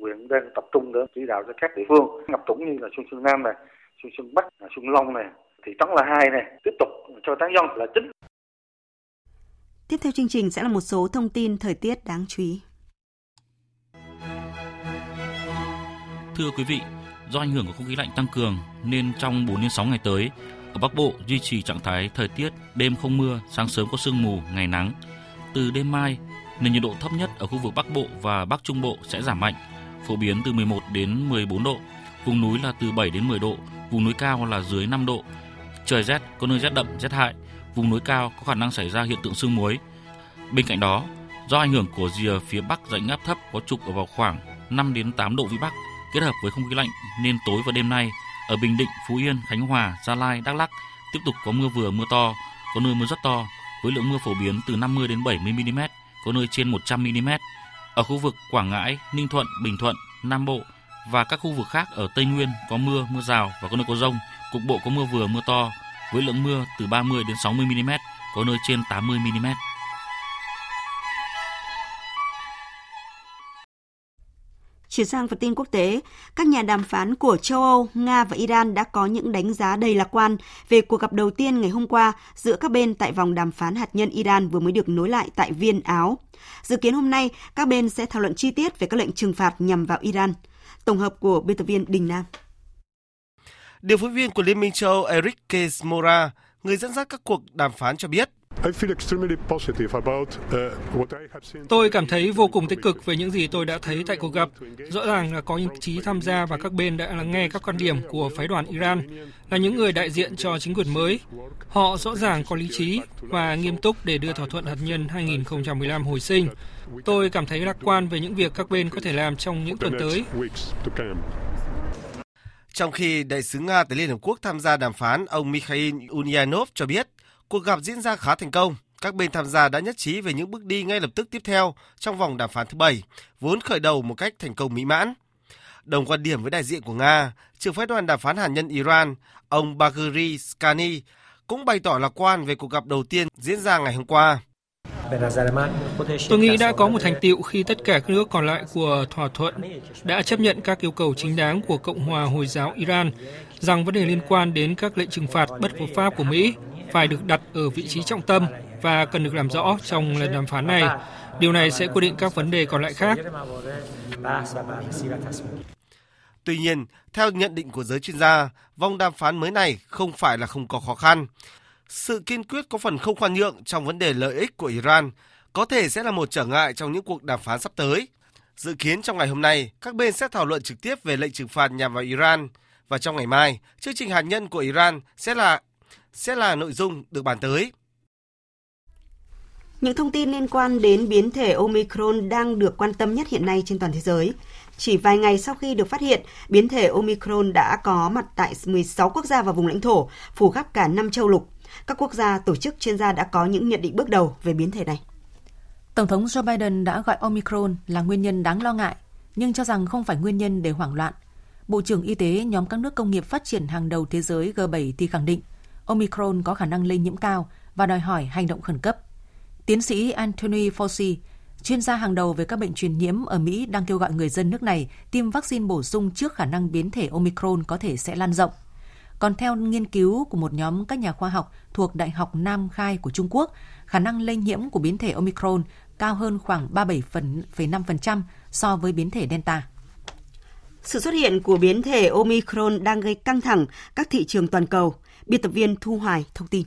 Huyện đang tập trung để chỉ đạo cho các địa phương ngập trũng như là Xuân Xuân Nam này, Xuân Xuân Bắc, Xuân Long này, thị trấn là hai này tiếp tục cho tán dân là chính. Tiếp theo chương trình sẽ là một số thông tin thời tiết đáng chú ý. Thưa quý vị, do ảnh hưởng của không khí lạnh tăng cường nên trong 4 đến 6 ngày tới, ở Bắc Bộ duy trì trạng thái thời tiết đêm không mưa, sáng sớm có sương mù, ngày nắng. Từ đêm mai, nên nhiệt độ thấp nhất ở khu vực Bắc Bộ và Bắc Trung Bộ sẽ giảm mạnh, phổ biến từ 11 đến 14 độ, vùng núi là từ 7 đến 10 độ, vùng núi cao là dưới 5 độ. Trời rét, có nơi rét đậm, rét hại, vùng núi cao có khả năng xảy ra hiện tượng sương muối. Bên cạnh đó, do ảnh hưởng của rìa phía Bắc dãy áp thấp có trục ở vào khoảng 5 đến 8 độ vĩ Bắc kết hợp với không khí lạnh nên tối và đêm nay ở Bình Định, Phú Yên, Khánh Hòa, Gia Lai, Đắk Lắk tiếp tục có mưa vừa mưa to, có nơi mưa rất to với lượng mưa phổ biến từ 50 đến 70 mm, có nơi trên 100 mm. Ở khu vực Quảng Ngãi, Ninh Thuận, Bình Thuận, Nam Bộ và các khu vực khác ở Tây Nguyên có mưa, mưa rào và có nơi có rông, cục bộ có mưa vừa mưa to với lượng mưa từ 30 đến 60 mm, có nơi trên 80 mm. Chuyển sang phần tin quốc tế, các nhà đàm phán của châu Âu, Nga và Iran đã có những đánh giá đầy lạc quan về cuộc gặp đầu tiên ngày hôm qua giữa các bên tại vòng đàm phán hạt nhân Iran vừa mới được nối lại tại Viên, Áo. Dự kiến hôm nay, các bên sẽ thảo luận chi tiết về các lệnh trừng phạt nhằm vào Iran. Tổng hợp của biên tập viên Đình Nam. Điều phối viên của Liên minh châu Âu Eric Kesmora, người dẫn dắt các cuộc đàm phán cho biết, Tôi cảm thấy vô cùng tích cực về những gì tôi đã thấy tại cuộc gặp. Rõ ràng là có những trí tham gia và các bên đã lắng nghe các quan điểm của phái đoàn Iran, là những người đại diện cho chính quyền mới. Họ rõ ràng có lý trí và nghiêm túc để đưa thỏa thuận hạt nhân 2015 hồi sinh. Tôi cảm thấy lạc quan về những việc các bên có thể làm trong những tuần tới. Trong khi đại sứ Nga tại Liên Hợp Quốc tham gia đàm phán, ông Mikhail Ulyanov cho biết Cuộc gặp diễn ra khá thành công. Các bên tham gia đã nhất trí về những bước đi ngay lập tức tiếp theo trong vòng đàm phán thứ bảy, vốn khởi đầu một cách thành công mỹ mãn. Đồng quan điểm với đại diện của Nga, trưởng phái đoàn đàm phán hạt nhân Iran, ông Bagheri Skani, cũng bày tỏ lạc quan về cuộc gặp đầu tiên diễn ra ngày hôm qua. Tôi nghĩ đã có một thành tiệu khi tất cả các nước còn lại của thỏa thuận đã chấp nhận các yêu cầu chính đáng của Cộng hòa Hồi giáo Iran rằng vấn đề liên quan đến các lệnh trừng phạt bất hợp pháp của Mỹ phải được đặt ở vị trí trọng tâm và cần được làm rõ trong lần đàm phán này. Điều này sẽ quyết định các vấn đề còn lại khác. Tuy nhiên, theo nhận định của giới chuyên gia, vòng đàm phán mới này không phải là không có khó khăn. Sự kiên quyết có phần không khoan nhượng trong vấn đề lợi ích của Iran có thể sẽ là một trở ngại trong những cuộc đàm phán sắp tới. Dự kiến trong ngày hôm nay, các bên sẽ thảo luận trực tiếp về lệnh trừng phạt nhằm vào Iran và trong ngày mai, chương trình hạt nhân của Iran sẽ là sẽ là nội dung được bàn tới. Những thông tin liên quan đến biến thể Omicron đang được quan tâm nhất hiện nay trên toàn thế giới. Chỉ vài ngày sau khi được phát hiện, biến thể Omicron đã có mặt tại 16 quốc gia và vùng lãnh thổ, phủ khắp cả năm châu lục. Các quốc gia, tổ chức chuyên gia đã có những nhận định bước đầu về biến thể này. Tổng thống Joe Biden đã gọi Omicron là nguyên nhân đáng lo ngại, nhưng cho rằng không phải nguyên nhân để hoảng loạn. Bộ trưởng Y tế nhóm các nước công nghiệp phát triển hàng đầu thế giới G7 thì khẳng định Omicron có khả năng lây nhiễm cao và đòi hỏi hành động khẩn cấp. Tiến sĩ Anthony Fauci, chuyên gia hàng đầu về các bệnh truyền nhiễm ở Mỹ đang kêu gọi người dân nước này tiêm vaccine bổ sung trước khả năng biến thể Omicron có thể sẽ lan rộng. Còn theo nghiên cứu của một nhóm các nhà khoa học thuộc Đại học Nam Khai của Trung Quốc, khả năng lây nhiễm của biến thể Omicron cao hơn khoảng 37,5% so với biến thể Delta. Sự xuất hiện của biến thể Omicron đang gây căng thẳng các thị trường toàn cầu. Biên tập viên Thu Hoài thông tin.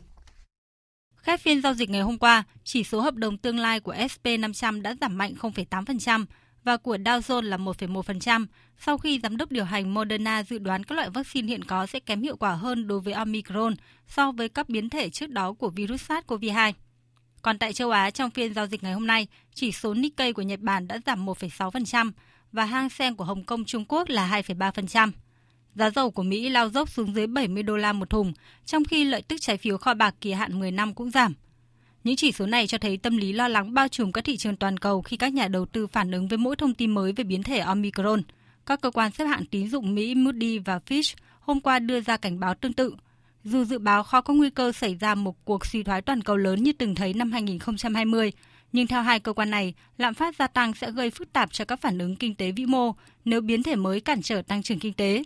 Khép phiên giao dịch ngày hôm qua, chỉ số hợp đồng tương lai của SP500 đã giảm mạnh 0,8% và của Dow Jones là 1,1% sau khi giám đốc điều hành Moderna dự đoán các loại vaccine hiện có sẽ kém hiệu quả hơn đối với Omicron so với các biến thể trước đó của virus SARS-CoV-2. Còn tại châu Á, trong phiên giao dịch ngày hôm nay, chỉ số Nikkei của Nhật Bản đã giảm 1,6% và hang Seng của Hồng Kông Trung Quốc là 2,3%. Giá dầu của Mỹ lao dốc xuống dưới 70 đô la một thùng, trong khi lợi tức trái phiếu kho bạc kỳ hạn 10 năm cũng giảm. Những chỉ số này cho thấy tâm lý lo lắng bao trùm các thị trường toàn cầu khi các nhà đầu tư phản ứng với mỗi thông tin mới về biến thể Omicron. Các cơ quan xếp hạng tín dụng Mỹ Moody và Fitch hôm qua đưa ra cảnh báo tương tự. Dù dự báo khó có nguy cơ xảy ra một cuộc suy thoái toàn cầu lớn như từng thấy năm 2020, nhưng theo hai cơ quan này, lạm phát gia tăng sẽ gây phức tạp cho các phản ứng kinh tế vĩ mô nếu biến thể mới cản trở tăng trưởng kinh tế.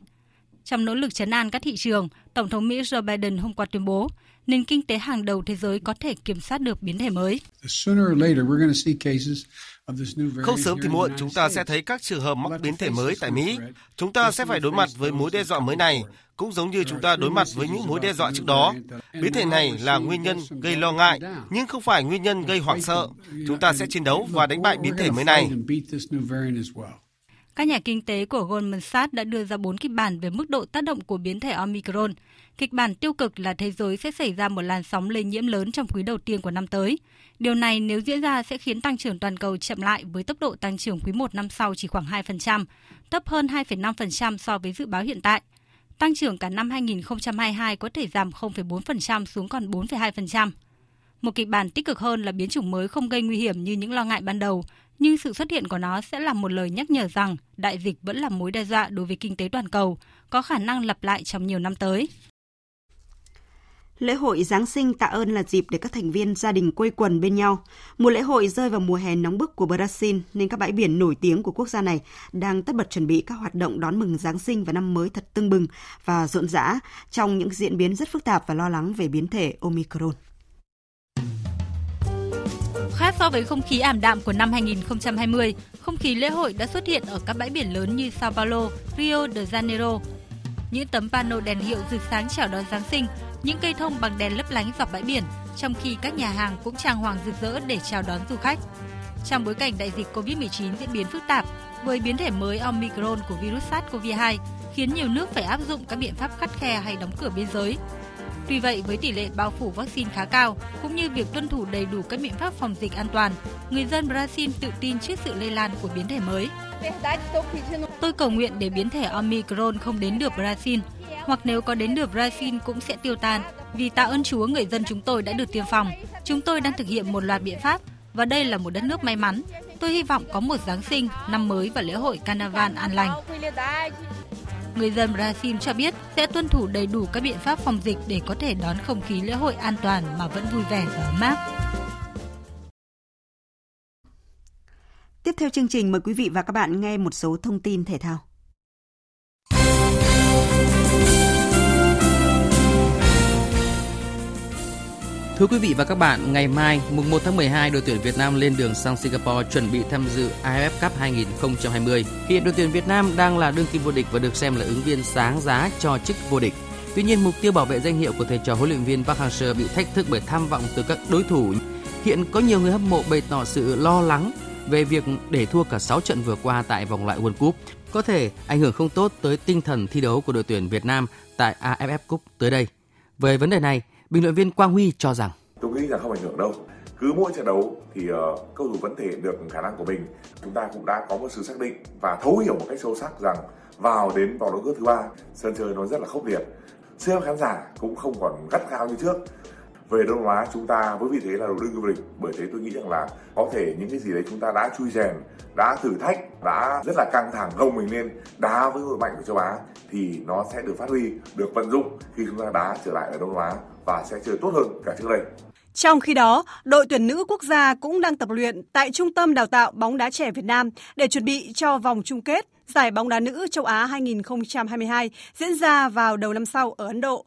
Trong nỗ lực chấn an các thị trường, Tổng thống Mỹ Joe Biden hôm qua tuyên bố nền kinh tế hàng đầu thế giới có thể kiểm soát được biến thể mới. Không sớm thì muộn, chúng ta sẽ thấy các trường hợp mắc biến thể mới tại Mỹ. Chúng ta sẽ phải đối mặt với mối đe dọa mới này, cũng giống như chúng ta đối mặt với những mối đe dọa trước đó. Biến thể này là nguyên nhân gây lo ngại, nhưng không phải nguyên nhân gây hoảng sợ. Chúng ta sẽ chiến đấu và đánh bại biến thể mới này. Các nhà kinh tế của Goldman Sachs đã đưa ra 4 kịch bản về mức độ tác động của biến thể Omicron. Kịch bản tiêu cực là thế giới sẽ xảy ra một làn sóng lây nhiễm lớn trong quý đầu tiên của năm tới. Điều này nếu diễn ra sẽ khiến tăng trưởng toàn cầu chậm lại với tốc độ tăng trưởng quý 1 năm sau chỉ khoảng 2%, thấp hơn 2,5% so với dự báo hiện tại. Tăng trưởng cả năm 2022 có thể giảm 0,4% xuống còn 4,2%. Một kịch bản tích cực hơn là biến chủng mới không gây nguy hiểm như những lo ngại ban đầu, nhưng sự xuất hiện của nó sẽ là một lời nhắc nhở rằng đại dịch vẫn là mối đe dọa đối với kinh tế toàn cầu, có khả năng lặp lại trong nhiều năm tới. Lễ hội Giáng sinh tạ ơn là dịp để các thành viên gia đình quây quần bên nhau. Một lễ hội rơi vào mùa hè nóng bức của Brazil nên các bãi biển nổi tiếng của quốc gia này đang tất bật chuẩn bị các hoạt động đón mừng Giáng sinh và năm mới thật tưng bừng và rộn rã trong những diễn biến rất phức tạp và lo lắng về biến thể Omicron. Khác so với không khí ảm đạm của năm 2020, không khí lễ hội đã xuất hiện ở các bãi biển lớn như Sao Paulo, Rio de Janeiro. Những tấm pano đèn hiệu rực sáng chào đón Giáng sinh, những cây thông bằng đèn lấp lánh dọc bãi biển, trong khi các nhà hàng cũng trang hoàng rực rỡ để chào đón du khách. Trong bối cảnh đại dịch COVID-19 diễn biến phức tạp, với biến thể mới Omicron của virus SARS-CoV-2 khiến nhiều nước phải áp dụng các biện pháp khắt khe hay đóng cửa biên giới, Tuy vậy, với tỷ lệ bao phủ vaccine khá cao, cũng như việc tuân thủ đầy đủ các biện pháp phòng dịch an toàn, người dân Brazil tự tin trước sự lây lan của biến thể mới. Tôi cầu nguyện để biến thể Omicron không đến được Brazil, hoặc nếu có đến được Brazil cũng sẽ tiêu tan, vì tạ ơn Chúa người dân chúng tôi đã được tiêm phòng. Chúng tôi đang thực hiện một loạt biện pháp và đây là một đất nước may mắn. Tôi hy vọng có một Giáng sinh, năm mới và lễ hội Carnival an lành người dân Brazil cho biết sẽ tuân thủ đầy đủ các biện pháp phòng dịch để có thể đón không khí lễ hội an toàn mà vẫn vui vẻ và ấm áp. Tiếp theo chương trình, mời quý vị và các bạn nghe một số thông tin thể thao. Thưa quý vị và các bạn, ngày mai, mùng 1 tháng 12, đội tuyển Việt Nam lên đường sang Singapore chuẩn bị tham dự AFF Cup 2020. Hiện đội tuyển Việt Nam đang là đương kim vô địch và được xem là ứng viên sáng giá cho chức vô địch. Tuy nhiên, mục tiêu bảo vệ danh hiệu của thầy trò huấn luyện viên Park Hang-seo bị thách thức bởi tham vọng từ các đối thủ. Hiện có nhiều người hâm mộ bày tỏ sự lo lắng về việc để thua cả 6 trận vừa qua tại vòng loại World Cup có thể ảnh hưởng không tốt tới tinh thần thi đấu của đội tuyển Việt Nam tại AFF Cup tới đây. Về vấn đề này, Bình luận viên Quang Huy cho rằng. Tôi nghĩ rằng không ảnh hưởng đâu. Cứ mỗi trận đấu thì uh, cầu thủ vẫn thể hiện được khả năng của mình. Chúng ta cũng đã có một sự xác định và thấu hiểu một cách sâu sắc rằng vào đến vòng đấu cướp thứ ba sân chơi nó rất là khốc liệt. Xem khán giả cũng không còn gắt gao như trước. Về Đông hóa chúng ta với vị thế là đầu đương vô địch bởi thế tôi nghĩ rằng là có thể những cái gì đấy chúng ta đã chui rèn đã thử thách đã rất là căng thẳng gồng mình lên đá với đội mạnh của châu Á thì nó sẽ được phát huy được vận dụng khi chúng ta đá trở lại ở Đông hóa và sẽ chơi tốt hơn cả trước đây. Trong khi đó, đội tuyển nữ quốc gia cũng đang tập luyện tại Trung tâm Đào tạo bóng đá trẻ Việt Nam để chuẩn bị cho vòng chung kết giải bóng đá nữ châu Á 2022 diễn ra vào đầu năm sau ở Ấn Độ.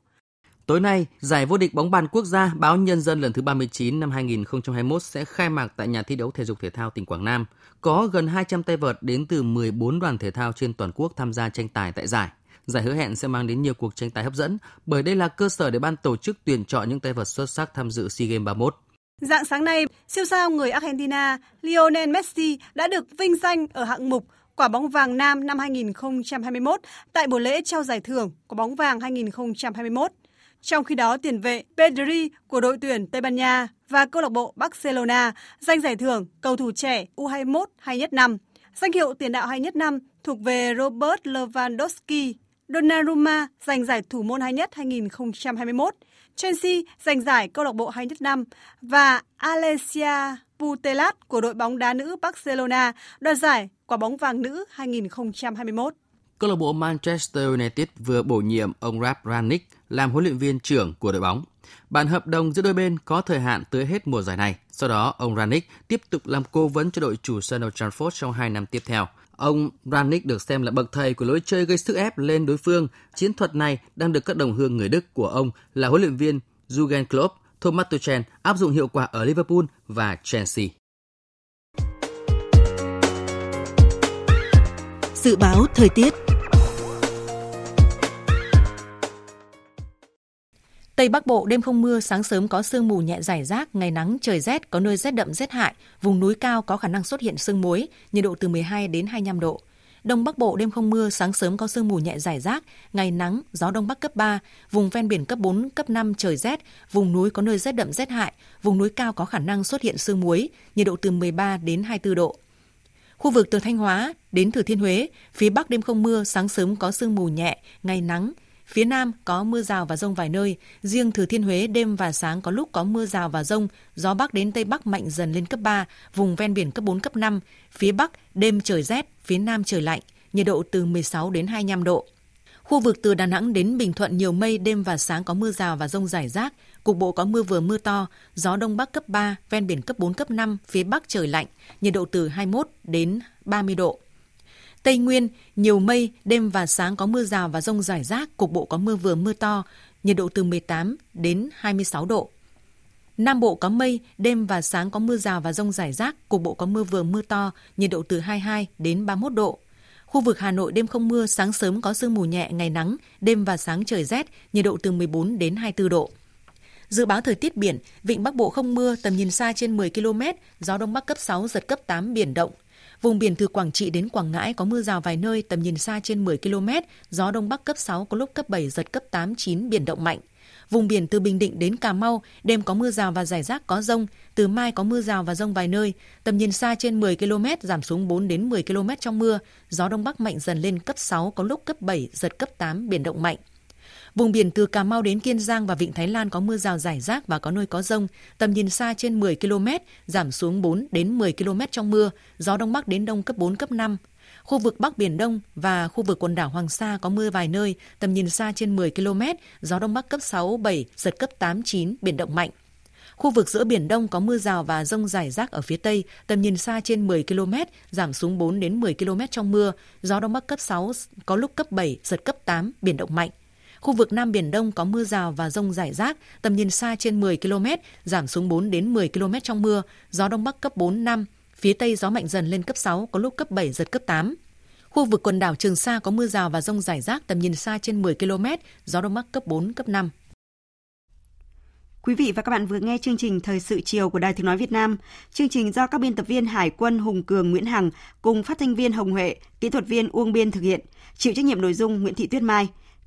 Tối nay, giải vô địch bóng bàn quốc gia báo Nhân dân lần thứ 39 năm 2021 sẽ khai mạc tại nhà thi đấu thể dục thể thao tỉnh Quảng Nam. Có gần 200 tay vợt đến từ 14 đoàn thể thao trên toàn quốc tham gia tranh tài tại giải. Giải hứa hẹn sẽ mang đến nhiều cuộc tranh tài hấp dẫn bởi đây là cơ sở để ban tổ chức tuyển chọn những tay vợt xuất sắc tham dự SEA Games 31. Dạng sáng nay, siêu sao người Argentina Lionel Messi đã được vinh danh ở hạng mục quả bóng vàng nam năm 2021 tại buổi lễ trao giải thưởng quả bóng vàng 2021. Trong khi đó, tiền vệ Pedri của đội tuyển Tây Ban Nha và câu lạc bộ Barcelona giành giải thưởng cầu thủ trẻ U21 hay nhất năm. Danh hiệu tiền đạo hay nhất năm thuộc về Robert Lewandowski Donnarumma giành giải thủ môn hay nhất 2021, Chelsea giành giải câu lạc bộ hay nhất năm và Alessia Putelat của đội bóng đá nữ Barcelona đoạt giải quả bóng vàng nữ 2021. Câu lạc bộ Manchester United vừa bổ nhiệm ông Ralf Rangnick làm huấn luyện viên trưởng của đội bóng. Bản hợp đồng giữa đôi bên có thời hạn tới hết mùa giải này. Sau đó, ông Rangnick tiếp tục làm cố vấn cho đội chủ sân Old Trafford trong 2 năm tiếp theo. Ông Ranić được xem là bậc thầy của lối chơi gây sức ép lên đối phương. Chiến thuật này đang được các đồng hương người Đức của ông là huấn luyện viên Jurgen Klopp, Thomas Tuchel áp dụng hiệu quả ở Liverpool và Chelsea. Dự báo thời tiết Tây Bắc Bộ đêm không mưa, sáng sớm có sương mù nhẹ rải rác, ngày nắng trời rét, có nơi rét đậm rét hại, vùng núi cao có khả năng xuất hiện sương muối, nhiệt độ từ 12 đến 25 độ. Đông Bắc Bộ đêm không mưa, sáng sớm có sương mù nhẹ rải rác, ngày nắng, gió đông bắc cấp 3, vùng ven biển cấp 4, cấp 5 trời rét, vùng núi có nơi rét đậm rét hại, vùng núi cao có khả năng xuất hiện sương muối, nhiệt độ từ 13 đến 24 độ. Khu vực từ Thanh Hóa đến Thừa Thiên Huế, phía Bắc đêm không mưa, sáng sớm có sương mù nhẹ, ngày nắng, Phía Nam có mưa rào và rông vài nơi, riêng Thừa Thiên Huế đêm và sáng có lúc có mưa rào và rông, gió Bắc đến Tây Bắc mạnh dần lên cấp 3, vùng ven biển cấp 4, cấp 5. Phía Bắc đêm trời rét, phía Nam trời lạnh, nhiệt độ từ 16 đến 25 độ. Khu vực từ Đà Nẵng đến Bình Thuận nhiều mây, đêm và sáng có mưa rào và rông rải rác, cục bộ có mưa vừa mưa to, gió đông bắc cấp 3, ven biển cấp 4, cấp 5, phía bắc trời lạnh, nhiệt độ từ 21 đến 30 độ. Tây Nguyên, nhiều mây, đêm và sáng có mưa rào và rông rải rác, cục bộ có mưa vừa mưa to, nhiệt độ từ 18 đến 26 độ. Nam Bộ có mây, đêm và sáng có mưa rào và rông rải rác, cục bộ có mưa vừa mưa to, nhiệt độ từ 22 đến 31 độ. Khu vực Hà Nội đêm không mưa, sáng sớm có sương mù nhẹ, ngày nắng, đêm và sáng trời rét, nhiệt độ từ 14 đến 24 độ. Dự báo thời tiết biển, vịnh Bắc Bộ không mưa, tầm nhìn xa trên 10 km, gió đông bắc cấp 6, giật cấp 8, biển động. Vùng biển từ Quảng Trị đến Quảng Ngãi có mưa rào vài nơi, tầm nhìn xa trên 10 km, gió đông bắc cấp 6 có lúc cấp 7 giật cấp 8 9 biển động mạnh. Vùng biển từ Bình Định đến Cà Mau, đêm có mưa rào và rải rác có rông, từ mai có mưa rào và rông vài nơi, tầm nhìn xa trên 10 km giảm xuống 4 đến 10 km trong mưa, gió đông bắc mạnh dần lên cấp 6 có lúc cấp 7 giật cấp 8 biển động mạnh. Vùng biển từ Cà Mau đến Kiên Giang và Vịnh Thái Lan có mưa rào rải rác và có nơi có rông, tầm nhìn xa trên 10 km, giảm xuống 4 đến 10 km trong mưa, gió đông bắc đến đông cấp 4 cấp 5. Khu vực Bắc Biển Đông và khu vực quần đảo Hoàng Sa có mưa vài nơi, tầm nhìn xa trên 10 km, gió đông bắc cấp 6, 7, giật cấp 8, 9, biển động mạnh. Khu vực giữa Biển Đông có mưa rào và rông rải rác ở phía Tây, tầm nhìn xa trên 10 km, giảm xuống 4 đến 10 km trong mưa, gió Đông Bắc cấp 6, có lúc cấp 7, giật cấp 8, biển động mạnh. Khu vực Nam Biển Đông có mưa rào và rông rải rác, tầm nhìn xa trên 10 km, giảm xuống 4 đến 10 km trong mưa, gió Đông Bắc cấp 4, 5, phía Tây gió mạnh dần lên cấp 6, có lúc cấp 7, giật cấp 8. Khu vực quần đảo Trường Sa có mưa rào và rông rải rác, tầm nhìn xa trên 10 km, gió Đông Bắc cấp 4, cấp 5. Quý vị và các bạn vừa nghe chương trình Thời sự chiều của Đài Tiếng Nói Việt Nam. Chương trình do các biên tập viên Hải quân Hùng Cường Nguyễn Hằng cùng phát thanh viên Hồng Huệ, kỹ thuật viên Uông Biên thực hiện. Chịu trách nhiệm nội dung Nguyễn Thị Tuyết Mai.